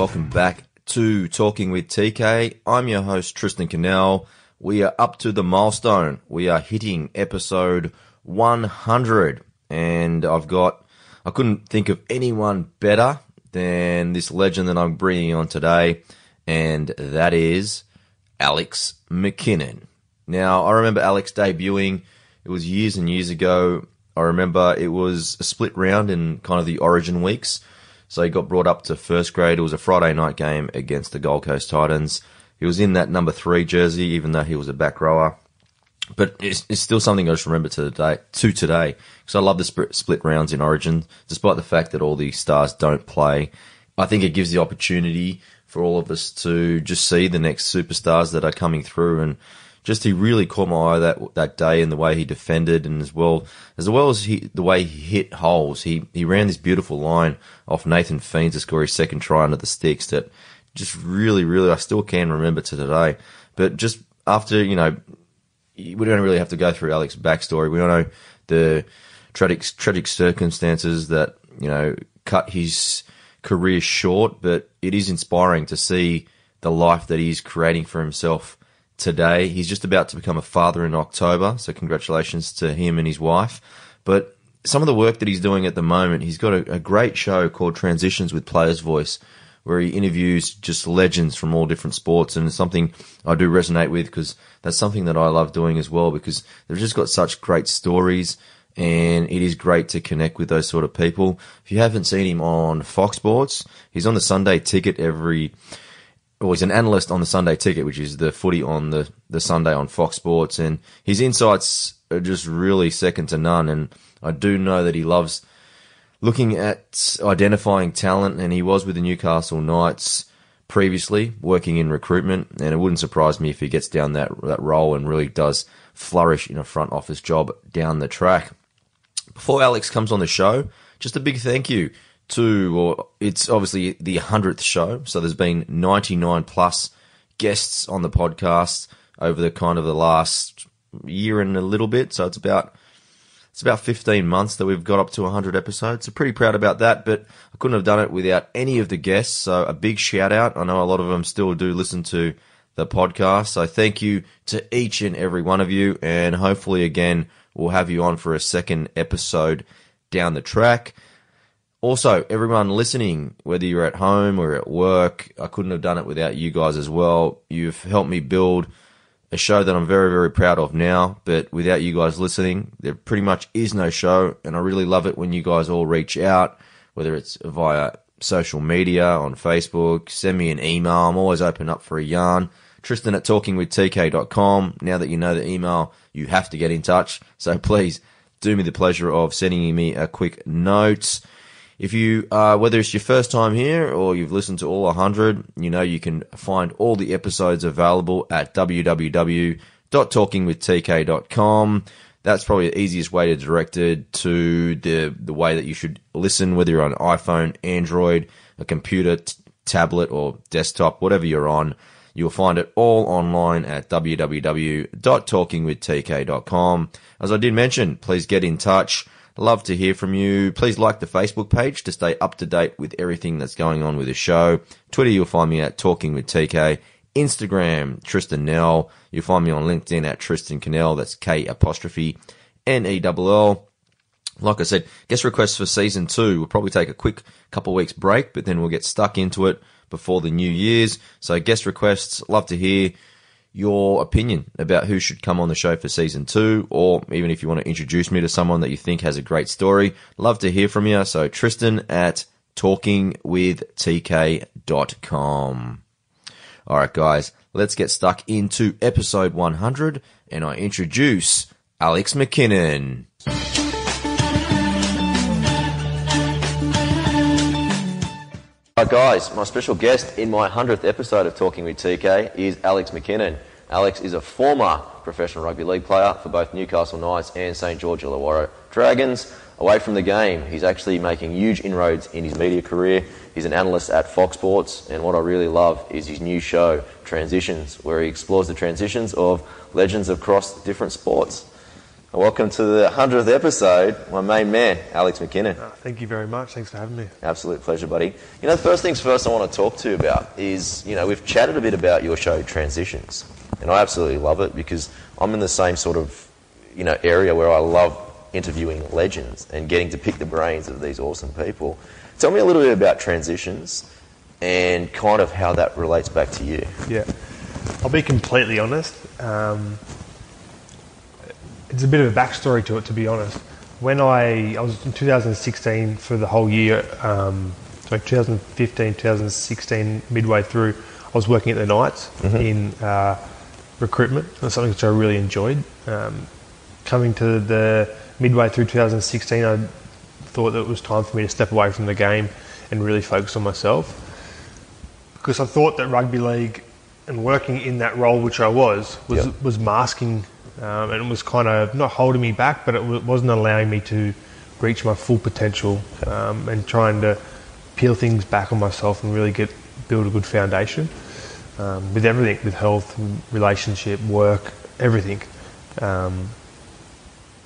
Welcome back to Talking with TK. I'm your host, Tristan K'Nell. We are up to the milestone. We are hitting episode 100. And I've got, I couldn't think of anyone better than this legend that I'm bringing on today. And that is Alex McKinnon. Now, I remember Alex debuting. It was years and years ago. I remember it was a split round in kind of the origin weeks. So he got brought up to first grade. It was a Friday night game against the Gold Coast Titans. He was in that number three jersey, even though he was a back rower. But it's, it's still something I just remember to today. To today, because I love the split rounds in Origin, despite the fact that all the stars don't play. I think it gives the opportunity for all of us to just see the next superstars that are coming through and just he really caught my eye that that day and the way he defended and as well as well as he the way he hit holes. He he ran this beautiful line off Nathan Friend to score his second try under the sticks that just really really I still can remember to today. But just after you know we don't really have to go through Alex's backstory. We all know the tragic tragic circumstances that you know cut his career short, but it is inspiring to see the life that he's creating for himself today. He's just about to become a father in October, so congratulations to him and his wife. But some of the work that he's doing at the moment, he's got a, a great show called Transitions with Players Voice, where he interviews just legends from all different sports, and it's something I do resonate with because that's something that I love doing as well because they've just got such great stories. And it is great to connect with those sort of people. If you haven't seen him on Fox Sports, he's on the Sunday ticket every well, he's an analyst on the Sunday Ticket, which is the footy on the, the Sunday on Fox Sports, and his insights are just really second to none. And I do know that he loves looking at identifying talent, and he was with the Newcastle Knights previously, working in recruitment, and it wouldn't surprise me if he gets down that that role and really does flourish in a front office job down the track. Before Alex comes on the show, just a big thank you to, or it's obviously the 100th show. So there's been 99 plus guests on the podcast over the kind of the last year and a little bit. So it's about, it's about 15 months that we've got up to 100 episodes. So pretty proud about that, but I couldn't have done it without any of the guests. So a big shout out. I know a lot of them still do listen to the podcast. So thank you to each and every one of you. And hopefully again, we'll have you on for a second episode down the track. Also, everyone listening, whether you're at home or at work, I couldn't have done it without you guys as well. You've helped me build a show that I'm very, very proud of now. But without you guys listening, there pretty much is no show. And I really love it when you guys all reach out, whether it's via social media, on Facebook, send me an email. I'm always open up for a yarn. Tristan at talkingwithtk.com. Now that you know the email, you have to get in touch. So please do me the pleasure of sending me a quick note. If you, uh, whether it's your first time here or you've listened to all 100, you know you can find all the episodes available at www.talkingwithtk.com. That's probably the easiest way to direct it to the the way that you should listen, whether you're on iPhone, Android, a computer, t- tablet, or desktop, whatever you're on. You'll find it all online at www.talkingwithtk.com. As I did mention, please get in touch. Love to hear from you. Please like the Facebook page to stay up to date with everything that's going on with the show. Twitter, you'll find me at Talking with TK. Instagram, Tristan Nell. You'll find me on LinkedIn at Tristan K'Nell. That's K apostrophe N E L L. Like I said, guest requests for season two. We'll probably take a quick couple weeks break, but then we'll get stuck into it before the New Year's. So guest requests, love to hear your opinion about who should come on the show for season two, or even if you want to introduce me to someone that you think has a great story, love to hear from you. So Tristan at talkingwithtk.com. All right, guys, let's get stuck into episode 100, and I introduce Alex McKinnon. Hi guys, my special guest in my 100th episode of Talking with TK is Alex McKinnon. Alex is a former professional rugby league player for both Newcastle Knights and St George Illawarra Dragons. Away from the game, he's actually making huge inroads in his media career. He's an analyst at Fox Sports, and what I really love is his new show, Transitions, where he explores the transitions of legends across different sports. Welcome to the 100th episode, my main man, Alex McKinnon. Uh, thank you very much. Thanks for having me. Absolute pleasure, buddy. You know, the first things first I want to talk to you about is, you know, we've chatted a bit about your show, Transitions, and I absolutely love it because I'm in the same sort of, you know, area where I love interviewing legends and getting to pick the brains of these awesome people. Tell me a little bit about Transitions and kind of how that relates back to you. Yeah. I'll be completely honest. Um, it's a bit of a backstory to it, to be honest. When I, I was in 2016 for the whole year, um, so 2015, 2016, midway through, I was working at the Knights mm-hmm. in uh, recruitment. That's something which I really enjoyed. Um, coming to the midway through 2016, I thought that it was time for me to step away from the game and really focus on myself. Because I thought that rugby league and working in that role, which I was, was, yep. was masking um, and it was kind of not holding me back, but it w- wasn't allowing me to reach my full potential um, and trying to peel things back on myself and really get build a good foundation um, with everything, with health, relationship, work, everything. Um,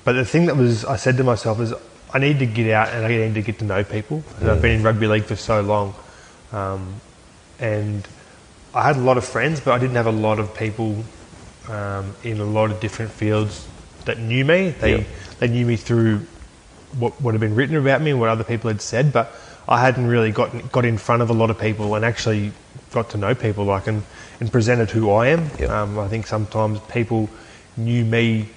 but the thing that was, I said to myself is, I need to get out and I need to get to know people. Mm. I've been in rugby league for so long, um, and I had a lot of friends, but I didn't have a lot of people um, in a lot of different fields that knew me. They they knew me through what would have been written about me and what other people had said, but I hadn't really got got in front of a lot of people and actually got to know people like and, and presented who I am. Um, I think sometimes people knew me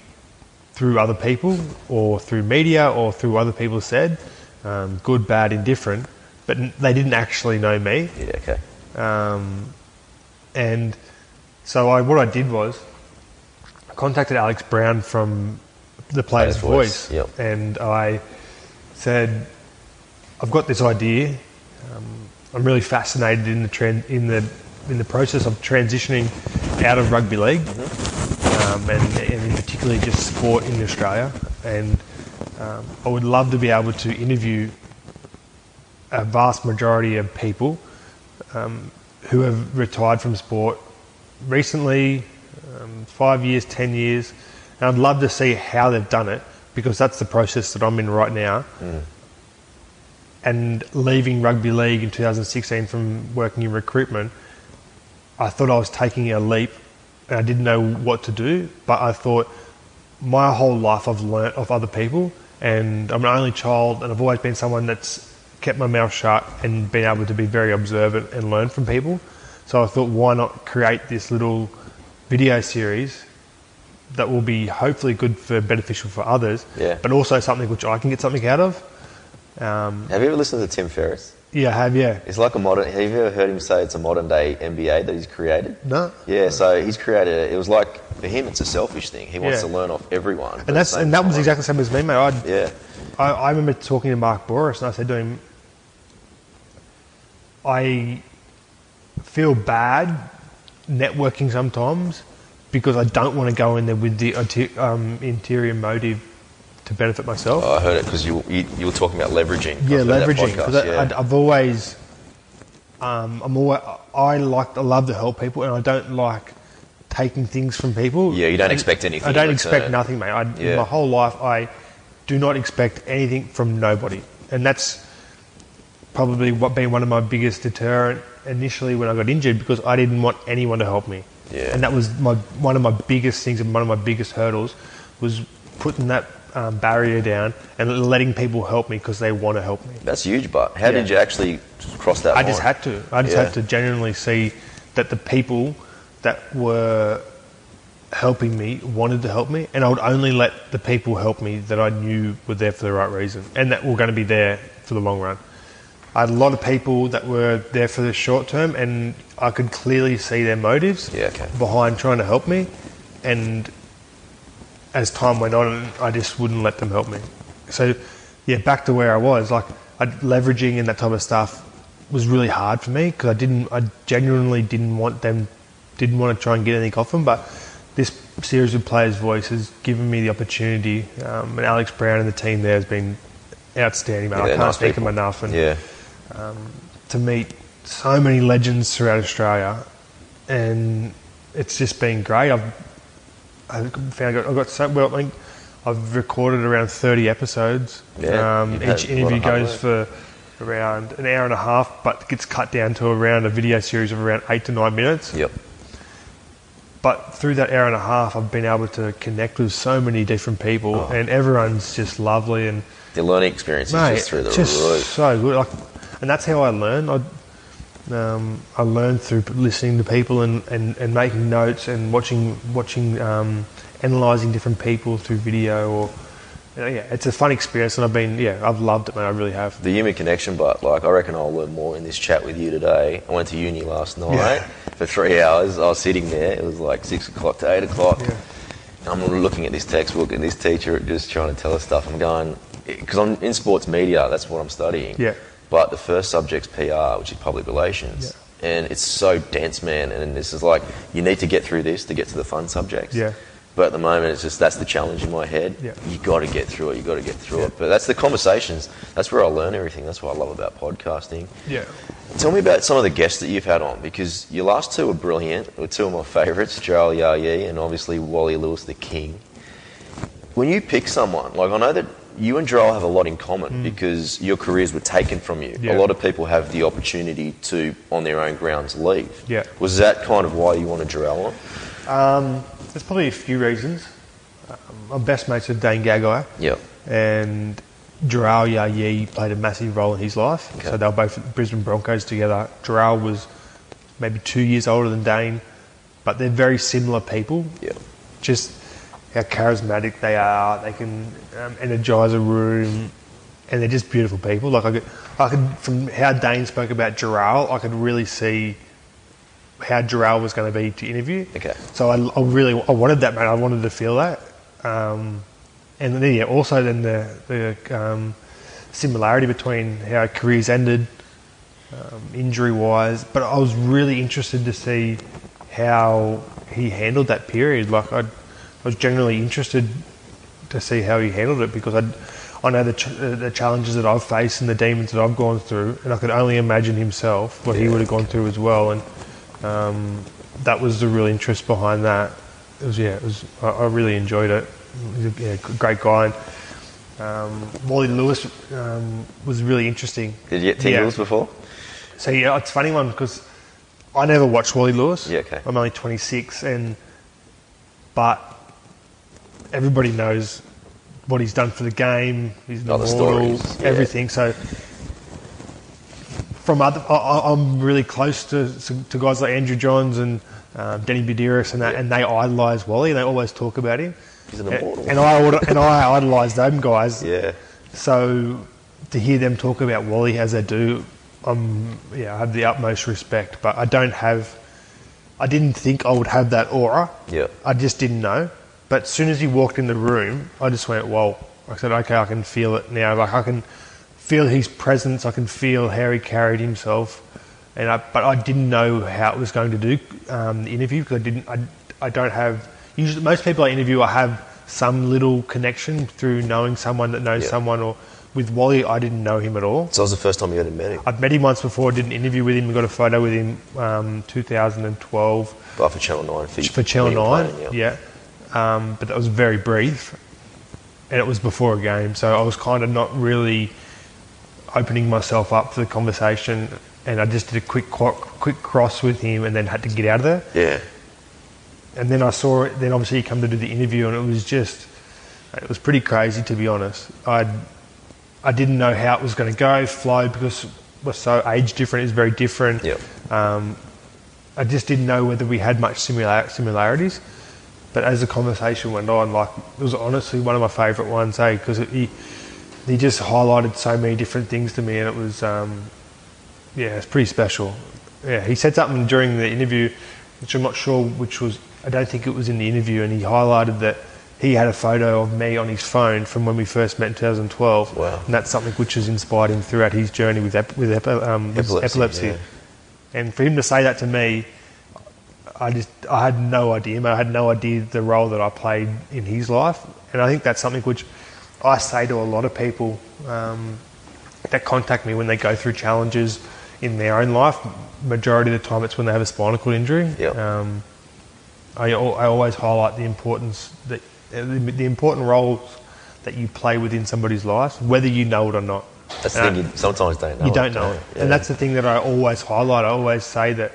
through other people or through media or through other people said, um, good, bad, indifferent, but they didn't actually know me. Yeah, okay. Um, and so I, what I did was contacted Alex Brown from the Player's, Voice, Voice. Yep. and I said, "I've got this idea. Um, I'm really fascinated in the trend in the in the process of transitioning out of rugby league, mm-hmm. um, and, and particularly just sport in Australia. And um, I would love to be able to interview a vast majority of people um, who have retired from sport recently, um, five years, ten years, and I'd love to see how they've done it because that's the process that I'm in right now. Mm. And leaving rugby league in 2016 from working in recruitment, I thought I was taking a leap and I didn't know what to do, but I thought my whole life I've learnt of other people and I'm an only child and I've always been someone that's kept my mouth shut and been able to be very observant and learn from people. So I thought, why not create this little video series that will be hopefully good for beneficial for others, yeah. but also something which I can get something out of. Um, have you ever listened to Tim Ferriss? Yeah, I have. Yeah, it's like a modern. Have you ever heard him say it's a modern day MBA that he's created? No. Yeah, so he's created. It was like for him, it's a selfish thing. He wants yeah. to learn off everyone. And that's and that was exactly the same as me, mate. I'd, yeah. I, I remember talking to Mark Bouris, and I said to him, I feel bad networking sometimes because I don't want to go in there with the um, interior motive to benefit myself. Oh, I heard it because you, you, you were talking about leveraging. Yeah, leveraging. Because yeah. I've always um, I'm always I like I love to help people and I don't like taking things from people. Yeah, you don't expect anything. I don't expect nothing, mate. I, yeah. My whole life, I do not expect anything from nobody, and that's probably what been one of my biggest deterrent initially when I got injured because I didn't want anyone to help me. Yeah. And that was my one of my biggest things and one of my biggest hurdles was putting that um, barrier down and letting people help me because they want to help me. That's huge, but how yeah. did you actually cross that? I line? just had to. I just yeah. had to genuinely see that the people that were helping me wanted to help me, and I would only let the people help me that I knew were there for the right reason and that were going to be there for the long run. I had a lot of people that were there for the short term, and I could clearly see their motives yeah, okay. behind trying to help me. And as time went on, I just wouldn't let them help me. So, yeah, back to where I was, like I'd, leveraging and that type of stuff was really hard for me because I didn't, I genuinely didn't want them, didn't want to try and get anything off them. But this series of Players' Voice has given me the opportunity, um, and Alex Brown and the team there has been outstanding, man. Yeah, I can't nice thank them enough. And yeah um, to meet so many legends throughout Australia, and it's just been great. I've I found I got so well. I, mean, I've recorded around 30 episodes. Yeah, um, each interview goes for around an hour and a half, but gets cut down to around a video series of around eight to nine minutes. Yep. But through that hour and a half, I've been able to connect with so many different people, Oh. and everyone's just lovely and The learning experience is just through the just roof. so good. Like, and that's how I learn. I, um, I learn through listening to people and, and, and making notes and watching watching um, analysing different people through video or you know, yeah, it's a fun experience and I've been yeah I've loved it man I really have. The human connection, but like I reckon I'll learn more in this chat with you today. I went to uni last night Yeah. for three hours. I was sitting there. It was like six o'clock to eight o'clock. Yeah. I'm looking at this textbook and this teacher just trying to tell us stuff. I'm going because I'm in sports media. That's what I'm studying. Yeah. But the first subject's PR, which is public relations. And it's so dense, man. And this is like, you need to get through this to get to the fun subjects. Yeah. But at the moment, it's just that's the challenge in my head. Yeah. You got to get through it. You got to get through Yeah. it. But that's the conversations. That's where I learn everything. That's what I love about podcasting. Yeah. Tell me about some of the guests that you've had on because your last two were brilliant. Were two of my favourites, Jharal Yow Yeh and obviously Wally Lewis, the King. When you pick someone, like I know that you and Jharal have a lot in common because your careers were taken from you. Mm. Yeah. A lot of people have the opportunity to, on their own grounds, leave. Yeah. Was that kind of why you wanted Jharal on? Um, there's probably a few reasons. Um, I'm best mates with Dane Gagai. Yep. and Jharal Yow Yeh played a massive role in his life. Okay. So they were both at the Brisbane Broncos together. Jharal was maybe two years older than Dane, but they're very similar people. Yep. Just how charismatic they are. They can um, energise a room, and they're just beautiful people. Like I could, I could from how Dane spoke about Jharal, I could really see how Jharal was going to be to interview. Okay. So I, I really I wanted that man. I wanted to feel that. Um, and then yeah, also then the the um, similarity between how careers ended, um, injury wise. But I was really interested to see how he handled that period. Like I, I was generally interested to see how he handled it because I, I know the ch- uh, the challenges that I've faced and the demons that I've gone through, and I could only imagine himself what he would have gone through as well. And um, that was the real interest behind that. It was yeah, it was I, I really enjoyed it. He's a yeah, great guy. And, um, Wally Lewis um, was really interesting. Did you get Tim Yeah. Before? So yeah, it's a funny one because I never watched Wally Lewis. Yeah, okay. I'm only 26, and but everybody knows what he's done for the game. He's an immortal, stories, yeah. everything. So from other, I- I'm really close to, to guys like Andrew Johns and um, Danny Buderus and that, and they idolise Wally. and They always talk about him. He's an immortal. And I and I idolise them guys. Yeah. So to hear them talk about Wally as they do, um, yeah, I have the utmost respect. But I don't have, I didn't think I would have that aura. Yeah. I just didn't know. But as soon as he walked in the room, I just went, whoa. I said, okay, I can feel it now. Like I can feel his presence. I can feel how he carried himself. And I, but I didn't know how it was going to do um, the interview because I didn't. I, I don't have. Usually, most people I interview, I have some little connection through knowing someone that knows Yeah. someone. Or with Wally, I didn't know him at all. So it was the first time you ever met him. I'd met him once before. Did an interview with him. We got a photo with him. Um, 2012 But for Channel 9. For, for Channel when you were Nine, playing, yeah. Um, but that was very brief, and it was before a game, so I was kind of not really opening myself up for the conversation, and I just did a quick quick cross with him, and then had to get out of there. Yeah. And then I saw it. Then obviously he come to do the interview, and it was just it was pretty crazy to be honest. I I didn't know how it was going to go, flow because we're so age different. It's very different. Yep. Um, I just didn't know whether we had much similar, similarities. But as the conversation went on, like it was honestly one of my favourite ones, eh? Because he he just highlighted so many different things to me, and it was um, yeah, it's pretty special. Yeah, he said something during the interview, which I'm not sure which was. I don't think it was in the interview, and he highlighted that he had a photo of me on his phone from when we first met in 2012. Wow. And that's something which has inspired him throughout his journey with ep- with epi- um, with Epilepsy, epilepsy. yeah. And for him to say that to me, I just I had no idea. I had no idea the role that I played in his life, and I think that's something which I say to a lot of people um, that contact me when they go through challenges in their own life. Majority of the time, it's when they have a spinal cord injury. Yep. Um, I, I always highlight the importance that the, important roles that you play within somebody's life, whether you know it or not. That's the And thing. You sometimes don't know. you don't know it. you? And that's the thing that I always highlight. I always say that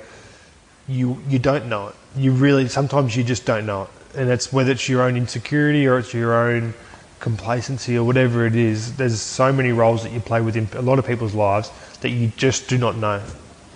you you don't know it. You really sometimes you just don't know it, and it's whether it's your own insecurity or it's your own complacency or whatever it is. There's so many roles that you play within a lot of people's lives that you just do not know,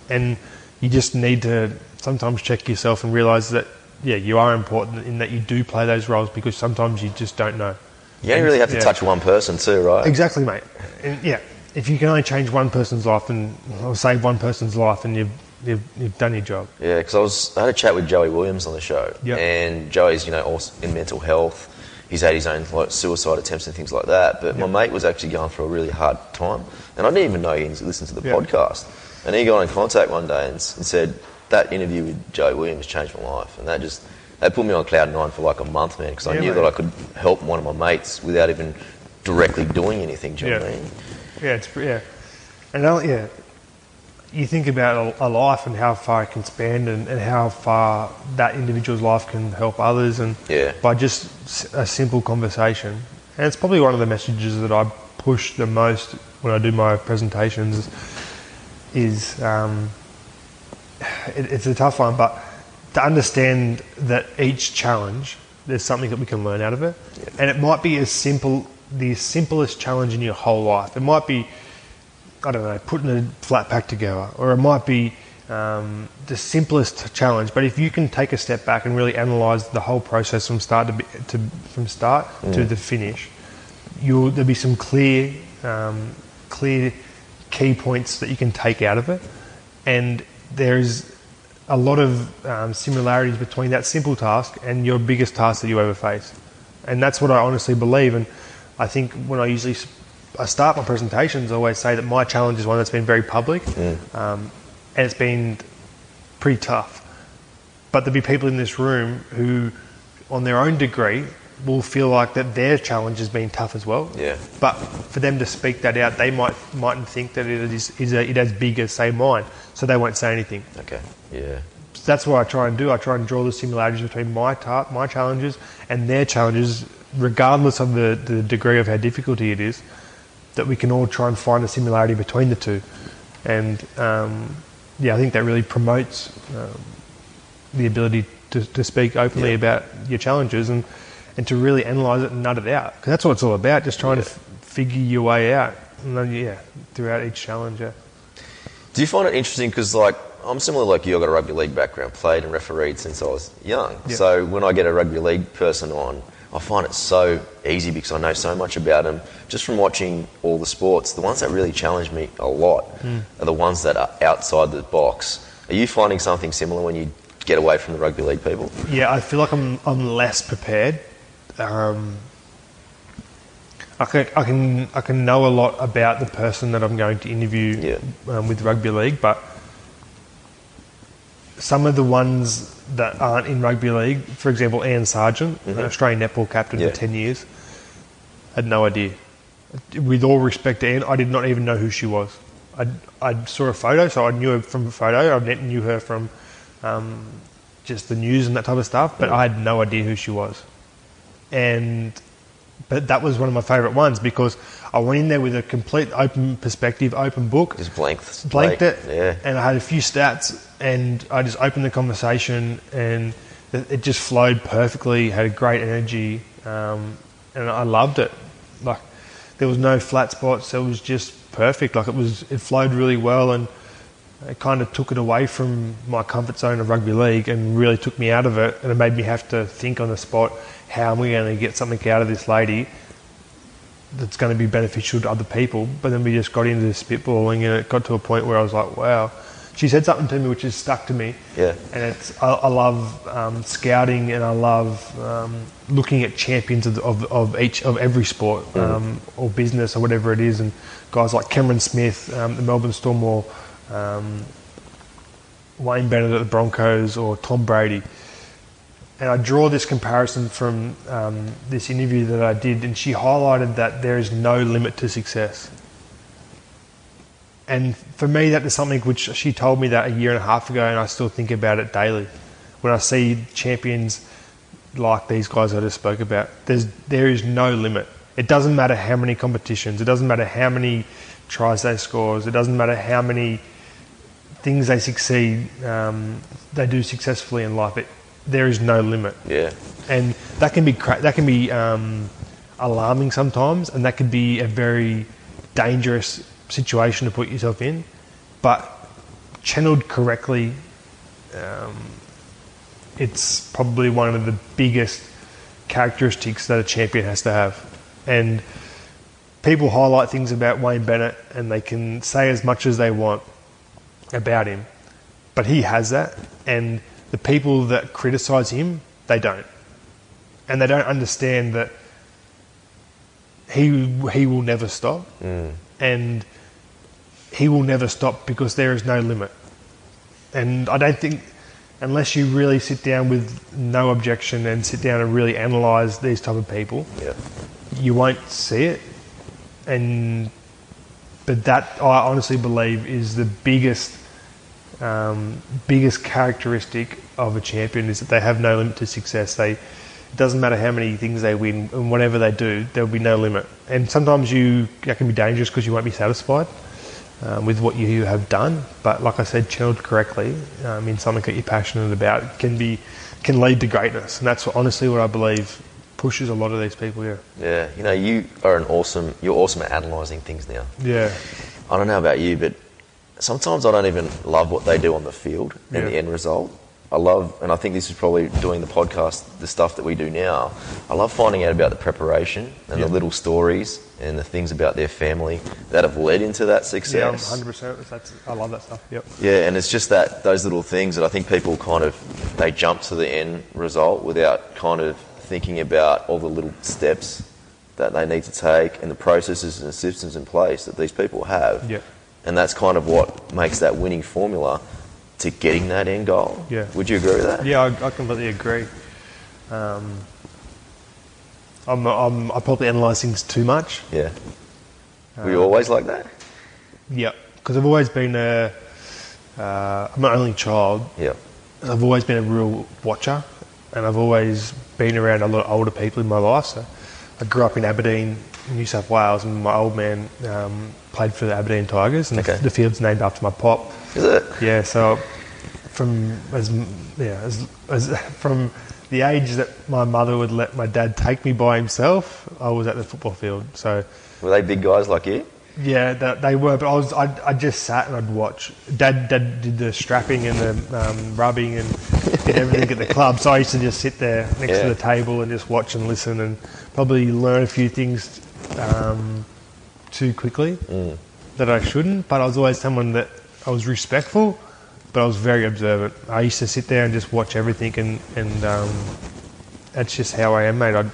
and you just need to sometimes check yourself and realize that yeah, you are important in that you do play those roles because sometimes you just don't know. You only really have to Yeah. touch one person too, right? Exactly, mate. And yeah, if you can only change one person's life and or save one person's life, and you've you've, you've done your job. Yeah, because I was I had a chat with Joey Williams on the show, Yep. and Joey's you know also in mental health. He's had his own like suicide attempts and things like that. But my mate was actually going through a really hard time, and I didn't even know he listened to the Yep. podcast. And he got in contact one day and, and said that interview with Joey Williams changed my life, and that just that put me on cloud nine for like a month, man. Because I Yeah, knew mate. that I could help one of my mates without even directly doing anything. Do you know what I Yeah. mean? Yeah, it's yeah, and I, yeah, you think about a, life and how far it can span, and, and how far that individual's life can help others, and Yeah. by just a simple conversation. And it's probably one of the messages that I push the most when I do my presentations. Is um, it, it's a tough one, but to understand that each challenge, there's something that we can learn out of it, and it might be as simple, the simplest challenge in your whole life. It might be, I don't know, putting a flat pack together, or it might be um, the simplest challenge. But if you can take a step back and really analyze the whole process from start to, be, to from start to the finish, you'll there'll be some clear, um, clear key points that you can take out of it, and there's a lot of um, similarities between that simple task and your biggest task that you ever face, and that's what I honestly believe. And I think when I usually I start my presentations, I always say that my challenge is one that's been very public, um, and it's been pretty tough. But there'll be people in this room who, on their own degree, will feel like that their challenge has been tough as well. Yeah. But for them to speak that out, they might mightn't think that it is, is a, it as big as say mine, so they won't say anything. Okay. Yeah. So that's what I try and do. I try and draw the similarities between my ta- my challenges and their challenges, regardless of the, the degree of how difficult it is. That we can all try and find a similarity between the two, and um, yeah, I think that really promotes um, the ability to, to speak openly Yeah. about your challenges and and to really analyze it and nut it out because that's what it's all about. Just trying to f- figure your way out, and then yeah, throughout each challenge. Yeah. Do you find it interesting? Because like I'm similar like you. I've got a rugby league background, played and refereed since I was young. Yeah. So when I get a rugby league person on, I find it so easy because I know so much about them just from watching all the sports. The ones that really challenge me a lot Hmm. are the ones that are outside the box. Are you finding something similar when you get away from the rugby league people? Yeah, I feel like I'm I'm less prepared. Um, I can I can I can know a lot about the person that I'm going to interview Yeah. um, with rugby league, but some of the ones that aren't in rugby league, for example, Anne Sargeant, an Australian netball captain Mm-hmm. Yeah. for ten years, had no idea. With all respect to Anne, I did not even know who she was. I, I saw a photo, so I knew her from a photo. I knew her from um, just the news and that type of stuff, but I had no idea who she was. And but that was one of my favourite ones because I went in there with a complete open perspective, open book, Just blanked. blanked it, Yeah. and I had a few stats, and I just opened the conversation, and it just flowed perfectly. Had a great energy, um, and I loved it. Like there was no flat spots. It was just perfect. Like it was, it flowed really well, and it kind of took it away from my comfort zone of rugby league, and really took me out of it, and it made me have to think on the spot. How am we going to get something out of this lady? That's going to be beneficial to other people. But then we just got into this spitballing, and it got to a point where I was like, wow. She said something to me which has stuck to me. Yeah. And it's I, I love um, scouting, and I love um, looking at champions of, of, of each of every sport um, or business or whatever it is, and guys like Cameron Smith, um, the Melbourne Storm, or um, Wayne Bennett at the Broncos, or Tom Brady and I draw this comparison from um, this interview that I did, and she highlighted that there is no limit to success. And for me, that is something which she told me that a year and a half ago, and I still think about it daily. When I see champions like these guys I just spoke about. There's there is no limit. It doesn't matter how many competitions. It doesn't matter how many tries they score, It doesn't matter how many things they succeed. Um, they do successfully in life. It, there is no limit, Yeah. and that can be cra- that can be um, alarming sometimes, and that could be a very dangerous situation to put yourself in. But channeled correctly, um, it's probably one of the biggest characteristics that a champion has to have. And people highlight things about Wayne Bennett and they can say as much as they want about him, but he has that. And the people that criticize him, they don't. And they don't understand that he, he will never stop. Mm. And he will never stop because there is no limit. And I don't think, unless you really sit down with no objection and sit down and really analyse these type of people, Yeah. you won't see it. And but that I honestly believe is the biggest um, biggest characteristic of a champion is that they have no limit to success. They it doesn't matter how many things they win and whatever they do, there will be no limit. And sometimes you that can be dangerous because you won't be satisfied um, with what you have done. But like I said, channeled correctly um, in something that you're passionate about can be can lead to greatness. And that's what, honestly what I believe pushes a lot of these people. Yeah. Yeah. You know, you are an awesome. You're awesome at analysing things now. Yeah. I don't know about you, but sometimes I don't even love what they do on the field and Yeah. the end result. I love, and I think this is probably doing the podcast, the stuff that we do now. I love finding out about the preparation and Yeah. the little stories and the things about their family that have led into that success. Yeah, hundred percent. That's I love that stuff. Yep. Yeah, and it's just that those little things that I think people kind of they jump to the end result without kind of thinking about all the little steps that they need to take and the processes and systems in place that these people have. Yeah. And that's kind of what makes that winning formula to getting that end goal. Yeah. Would you agree with that? Yeah, I, I completely agree. Um, I'm, I'm, I probably analyse things too much. Yeah. Were Uh, you always like that? Yeah, Because I've always been a, uh, I'm an only child. Yeah. I've always been a real watcher, and I've always been around a lot of older people in my life. So I grew up in Aberdeen, New South Wales, and my old man um, played for the Aberdeen Tigers, and Okay. the, the field's named after my pop. Is it? Yeah, so from as yeah as, as from the age that my mother would let my dad take me by himself, I was at the football field. So Were they big guys like you? yeah, that, they were. But I was I, I just sat and I'd watch. Dad dad did the strapping and the um, rubbing and did everything at the club. So I used to just sit there next Yeah. to the table and just watch and listen and probably learn a few things um, too quickly that I shouldn't. But I was always someone that I was respectful, but I was very observant. I used to sit there and just watch everything, and and um, that's just how I am, mate. I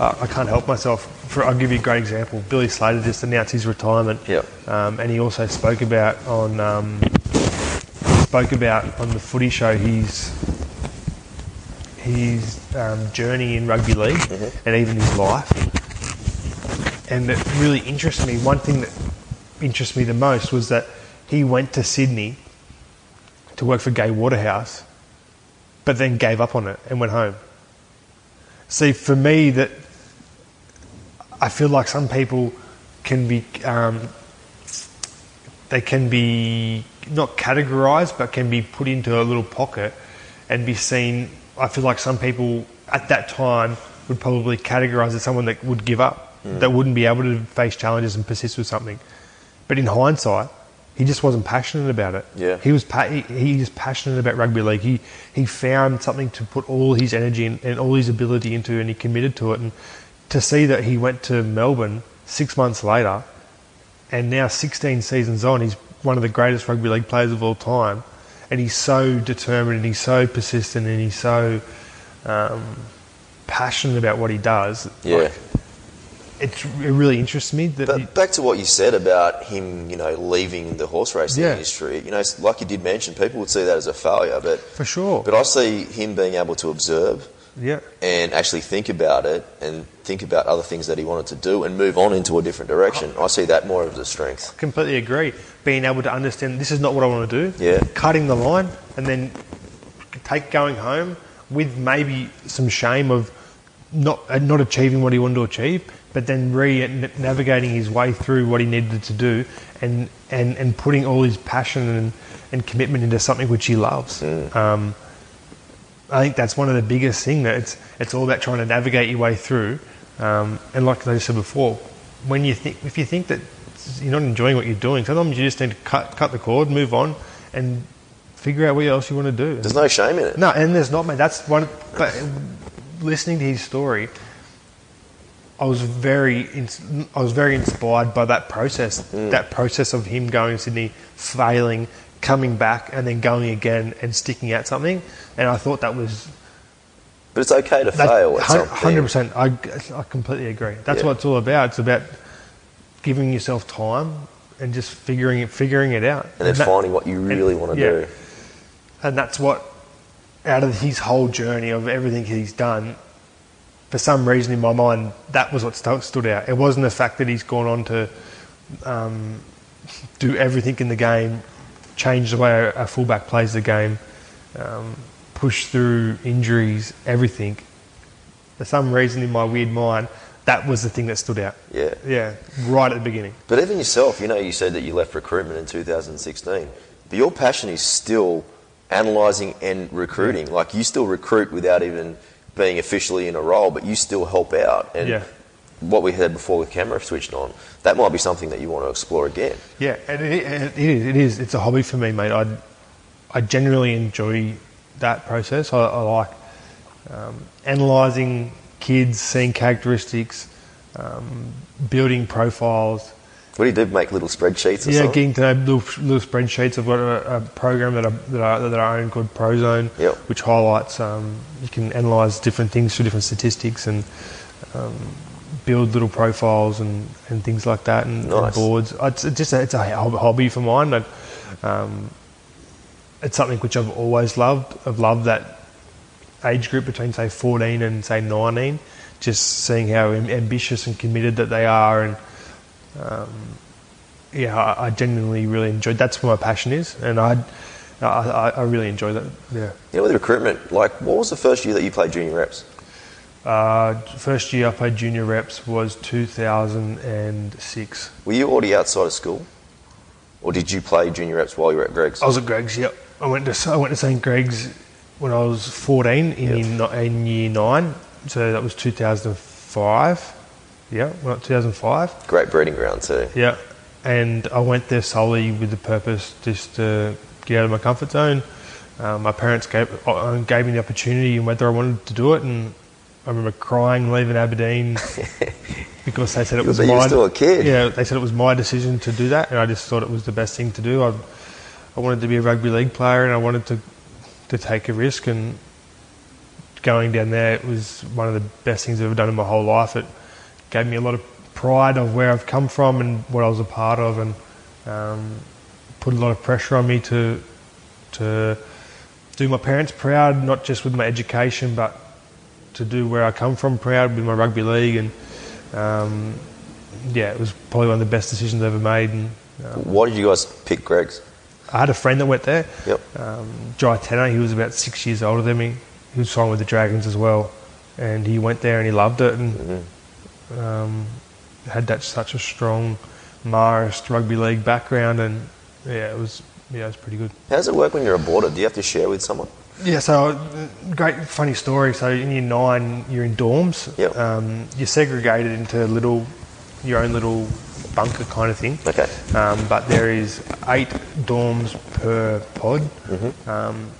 I I can't help myself. For, I'll give you a great example. Billy Slater just announced his retirement, Yep. um, and he also spoke about on um, spoke about on the Footy Show his his um, journey in rugby league and even his life. And that really interests me. One thing that interests me the most was that he went to Sydney to work for Gay Waterhouse, but then gave up on it and went home. See, for me, that I feel like some people can be, um, they can be not categorized, but can be put into a little pocket and be seen. I feel like some people at that time would probably categorize as someone that would give up, that wouldn't be able to face challenges and persist with something. But in hindsight, he just wasn't passionate about it. Yeah. He was pa- he, he was passionate about rugby league. He he found something to put all his energy and, and all his ability into, and he committed to it. And to see that he went to Melbourne six months later, and now 16 seasons on, he's one of the greatest rugby league players of all time, and he's so determined and he's so persistent and he's so um, passionate about what he does. Yeah. Like, it really interests me that. he- But back to what you said about him, you know, leaving the horse racing Yeah. industry. You know, like you did mention, people would see that as a failure, but for sure. but I see him being able to observe yeah. and actually think about it and think about other things that he wanted to do and move on into a different direction. I see that more as a strength. completely agree. Being able to understand this is not what I want to do. Yeah. Cutting the line and then take going home, with maybe some shame of not uh, not achieving what he wanted to achieve, but then re navigating his way through what he needed to do, and and, and putting all his passion and, and commitment into something which he loves. Um, I think that's one of the biggest things. That it's it's all about trying to navigate your way through. Um, and like I said before, when you think if you think that you're not enjoying what you're doing, sometimes you just need to cut cut the cord, move on, and figure out what else you want to do. There's no shame in it. No, and there's not, mate. That's one. But listening to his story, I was very, I was very inspired by that process. Mm. That process of him going to Sydney, failing, coming back, and then going again and sticking at something. And I thought that was But it's okay to fail. Hundred percent. I, I completely agree. That's Yeah. what it's all about. It's about giving yourself time and just figuring it, figuring it out, And then that- finding what you really and- want to yeah. do. and that's what out of his whole journey of everything he's done for some reason in my mind that was what stu- stood out. It wasn't the fact that he's gone on to um, do everything in the game change the way a, fullback plays the game um, push through injuries everything. For some reason in my weird mind that was the thing that stood out. Yeah. yeah right at the beginning. But even yourself, you know, you said that you left recruitment in 2016, but your passion is still analysing and recruiting. Like you still recruit without even being officially in a role, but you still help out. And Yeah. what we had before with camera switched on, that might be something that you want to explore again. Yeah, and it, it, is. It is. It's a hobby for me, mate. I, I genuinely enjoy that process. I, I like um, analysing kids, seeing characteristics, um, building profiles. What do you do? Make little spreadsheets or Yeah, something? getting to know little, little spreadsheets. I've got a, a program that I, that, I, that I own called Prozone, Yep. which highlights. Um, you can analyse different things through different statistics and um, build little profiles and, and things like that and, and boards. It's just a, it's a hobby for mine. I, um, it's something which I've always loved. I've loved that age group between say 14 and say 19. Just seeing how ambitious and committed that they are and um, yeah, I, I genuinely really enjoyed. That's where my passion is, and I, I, I I really enjoy that. Yeah. Yeah, with recruitment, like what was the first year that you played junior reps? Uh, first year I played junior reps was 2006. Were you already outside of school? Or did you play junior reps while you were at Greg's? I was at Greg's. Yep. I went to I went to St Greg's when I was 14 in, Yep. year, in year nine. So that was 2005. Yeah, well, 2005. Great breeding ground too. Yeah, and I went there solely with the purpose just to get out of my comfort zone. Um, my parents gave uh, gave me the opportunity and whether I wanted to do it, and I remember crying leaving Aberdeen because they said it was But you were my still a kid. Yeah, they said it was my decision to do that, and I just thought it was the best thing to do. I I wanted to be a rugby league player, and I wanted to to take a risk, and going down there it was one of the best things I've ever done in my whole life. It gave me a lot of pride of where I've come from and what I was a part of, and um, put a lot of pressure on me to to do my parents proud, not just with my education, but to do where I come from proud with my rugby league. And um, yeah, it was probably one of the best decisions I ever made. And um, Why did you guys pick Greg's? I had a friend that went there, Yep. um, Jai Tanner. He was about six years older than me. He was signed with the Dragons as well, and he went there and he loved it and um, had that such a strong Marist rugby league background. And yeah, it was yeah, it was pretty good. How does it work when you're a boarder? Do you have to share with someone? Yeah, so uh, great funny story. So in year nine, you're in dorms. Yep. Um, you're segregated into little, your own little bunker kind of thing. Okay. Um, but there is eight dorms per pod. Um,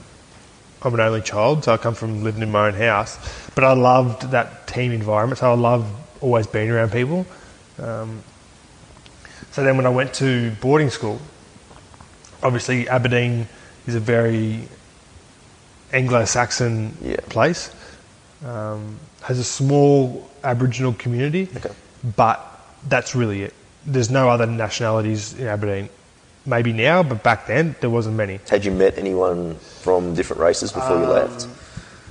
I'm an only child, so I come from living in my own house. But I loved that team environment, so I loved always been around people. Um, so then when I went to boarding school, obviously Aberdeen is a very Anglo-Saxon Yeah. place. Um, has a small Aboriginal community, Okay. but that's really it. There's no other nationalities in Aberdeen. Maybe now, but back then there wasn't many. Had you met anyone from different races before you left?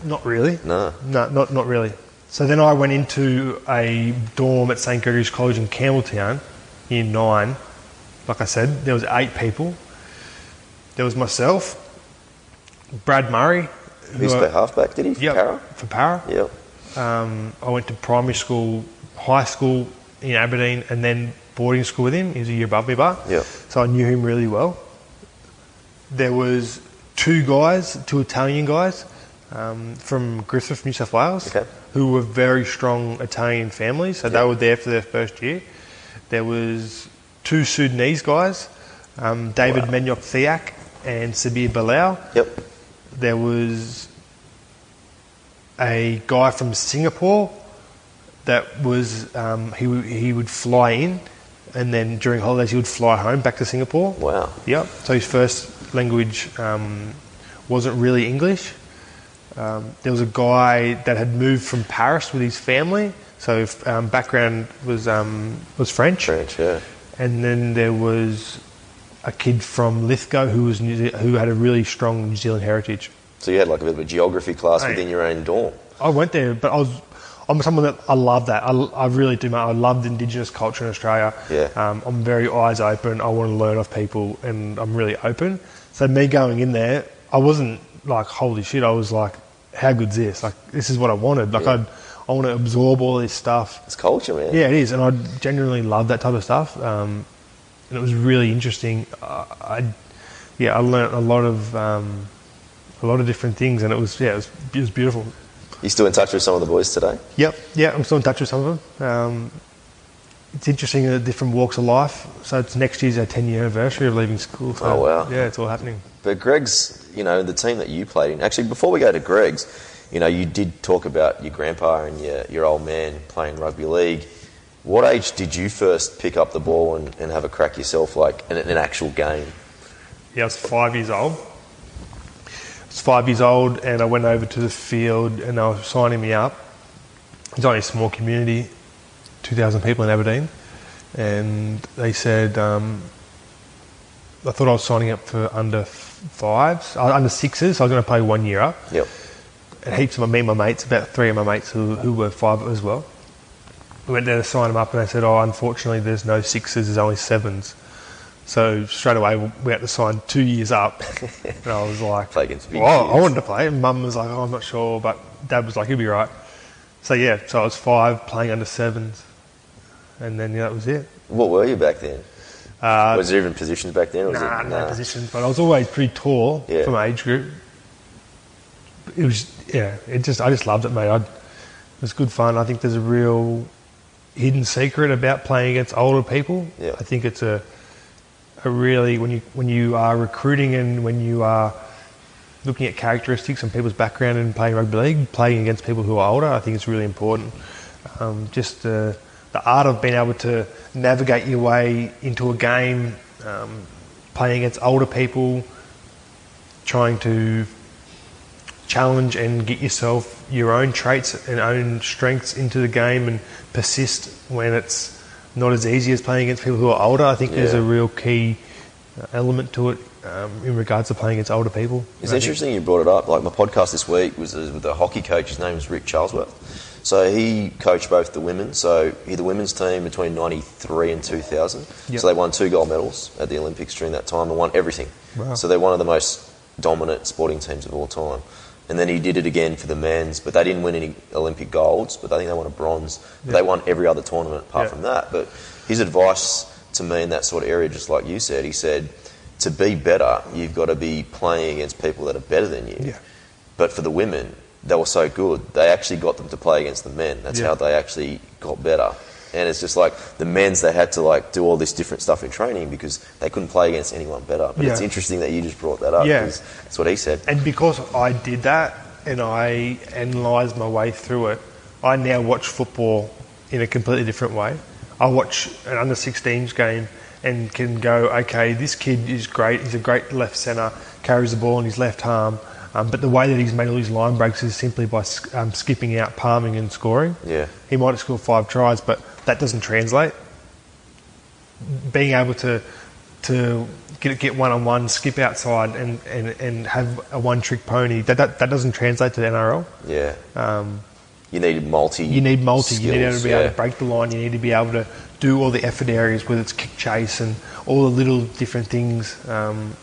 Not really. No. No, not not really. So then I went into a dorm at St Gregory's College in Campbelltown, year nine. Like I said, there was eight people. There was myself, Brad Murray, Who used to play halfback, did he? Yep, Parra? for Parra. Yep. Um, I went to primary school, high school in Aberdeen, and then boarding school with him. He was a year above me, but Yep. so I knew him really well. There was two guys, two Italian guys um, from Griffith, New South Wales, Okay. Who were very strong Italian families. So they were there for their first year. There was two Sudanese guys, um, David Wow. Menyok Thiak and Sabir Bilal Yep. there was a guy from Singapore that was um, he would- he would fly in, and then during holidays he would fly home back to Singapore. Wow. Yep. So his first language um, wasn't really English. Um, there was a guy that had moved from Paris with his family, so um, background was um, was French. French, yeah. And then there was a kid from Lithgow who was New Ze- who had a really strong New Zealand heritage. So you had like a bit of a geography class Hey. within your own dorm. I went there, but I was I'm someone that I love that. I, I really do. mate. I loved Indigenous culture in Australia. Yeah. Um, I'm very eyes open. I want to learn off people, and I'm really open. So me going in there, I wasn't like holy shit. I was like, how good's this? Like this is what I wanted. Like Yeah. I'd, I want to absorb all this stuff. It's culture, man. Yeah, it is, and I genuinely love that type of stuff. Um, and it was really interesting. Uh, I, yeah, I learnt a lot of um, a lot of different things, and it was yeah, it was, it was beautiful. You still in touch with some of the boys today? Yep, yeah, I'm still in touch with some of them. Um, it's interesting the different walks of life. So it's next year's our 10 year anniversary of leaving school. So, Oh, wow. Yeah, it's all happening. But Greg's, you know, the team that you played in. Actually, before we go to Greg's, you know, you did talk about your grandpa and your, your old man playing rugby league. What age did you first pick up the ball and, and have a crack yourself, like in an actual game? Yeah, I was five years old. I was five years old, and I went over to the field, and they were signing me up. It's only a small community, 2,000 people in Aberdeen, and they said um, I thought I was signing up for under fives, uh, under sixes. So I was going to play one year up. Yep. and heaps of my, me and my mates, about three of my mates who, who were five as well. We went there to sign them up, and they said, "Oh, unfortunately, there's no sixes. There's only sevens. So straight away, we had to sign two years up, and I was like, Play against big well, I wanted to play. And Mum was like, "Oh, I'm not sure," but Dad was like, "You'll be right." So yeah, so I was five playing under sevens, and then yeah, that was it. What were you back then? Uh, was there even positions back then? Or was Nah, it, no positions, but I was always pretty tall Yeah. for my age group. It was, yeah, it just, I just loved it, mate. I, it was good fun. I think there's a real hidden secret about playing against older people. Yeah. I think it's a, a really when you when you are recruiting and when you are looking at characteristics and people's background in playing rugby league, playing against people who are older, I think it's really important. Um, just the the art of being able to navigate your way into a game, um, playing against older people, trying to challenge and get yourself your own traits and own strengths into the game and persist when it's not as easy as playing against people who are older. I think there's a real key uh, element to it um, in regards to playing against older people. It's interesting you brought it up. Like my podcast this week was was with a hockey coach. His name is Rick Charlesworth. So he coached both the women. So he had the women's team between '93 and 2000. Yep. So they won two gold medals at the Olympics during that time and won everything. Wow. So they're one of the most dominant sporting teams of all time. And then he did it again for the men's, but they didn't win any Olympic golds. But I think they won a bronze. But. They won every other tournament apart Yeah. from that. But his advice to me in that sort of area, just like you said, he said, to be better, you've got to be playing against people that are better than you. Yeah. But for the women, they were so good, they actually got them to play against the men. That's Yeah. how they actually got better. And it's just like the men's, they had to like do all this different stuff in training because they couldn't play against anyone better. But it's interesting that you just brought that up. Yeah. That's what he said. And because I did that and I analysed my way through it, I now watch football in a completely different way. I watch an under 16s game and can go, okay, this kid is great. He's a great left centre, carries the ball in his left arm. Um, but the way that he's made all his line breaks is simply by sk- um, skipping out, palming, and scoring. Yeah. He might have scored five tries, but that doesn't translate being able to to get get one on one, skip outside, and, and, and have a one trick pony that, that that doesn't translate to the NRL. Yeah. Um, You need multi. you need multi. you need to be able yeah. to break the line. You need to be able to do all the effort areas, whether it's kick chase and all the little different things um,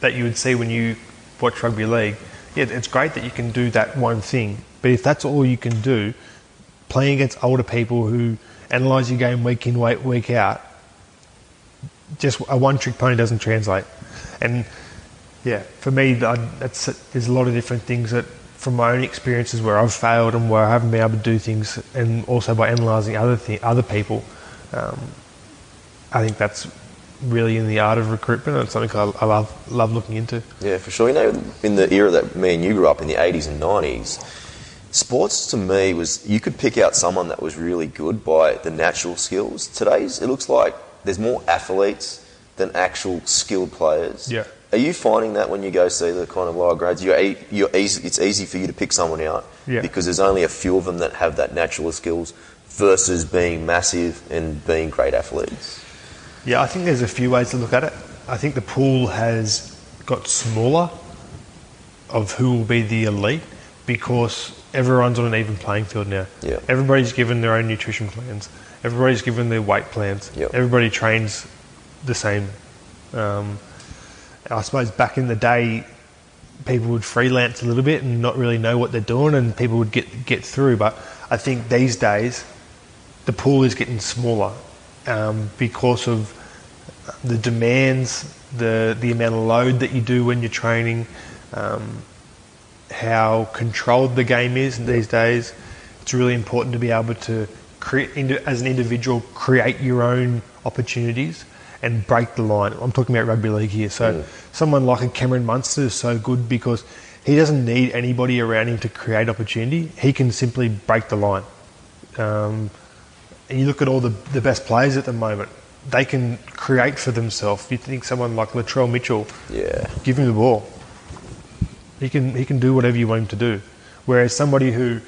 that you would see when you watch rugby league. yeah, it's great that you can do that one thing, but if that's all you can do, playing against older people who analyse your game week in, week, out, just a one trick pony doesn't translate. And yeah, for me, that's, there's a lot of different things that from my own experiences where I've failed and where I haven't been able to do things, and also by analysing other th- other people, um, I think that's really in the art of recruitment. It's something I, I, love love looking into. Yeah, for sure. You know, in the era that me and you grew up in the '80s and '90s, sports to me was you could pick out someone that was really good by the natural skills. Today's it looks like there's more athletes than actual skilled players. Yeah. Are you finding that when you go see the kind of lower grades, you're, you're easy, it's easy for you to pick someone out yeah. because there's only a few of them that have that natural skills versus being massive and being great athletes? Yeah, I think there's a few ways to look at it. I think the pool has got smaller of who will be the elite because everyone's on an even playing field now. Yeah. Everybody's given their own nutrition plans. Everybody's given their weight plans. Yep. Everybody trains the same. Um, I suppose back in the day, people would freelance a little bit and not really know what they're doing, and people would get get through. But I think these days, the pool is getting smaller um, because of the demands, the the amount of load that you do when you're training, um, how controlled the game is these days. It's really important to be able to create, as an individual, create your own opportunities and break the line. I'm talking about rugby league here. So mm. someone like a Cameron Munster is so good because he doesn't need anybody around him to create opportunity. He can simply break the line. Um, and you look at all the, the best players at the moment, they can create for themselves. You think someone like Latrell Mitchell, yeah, give him the ball. He can he can do whatever you want him to do. Whereas somebody who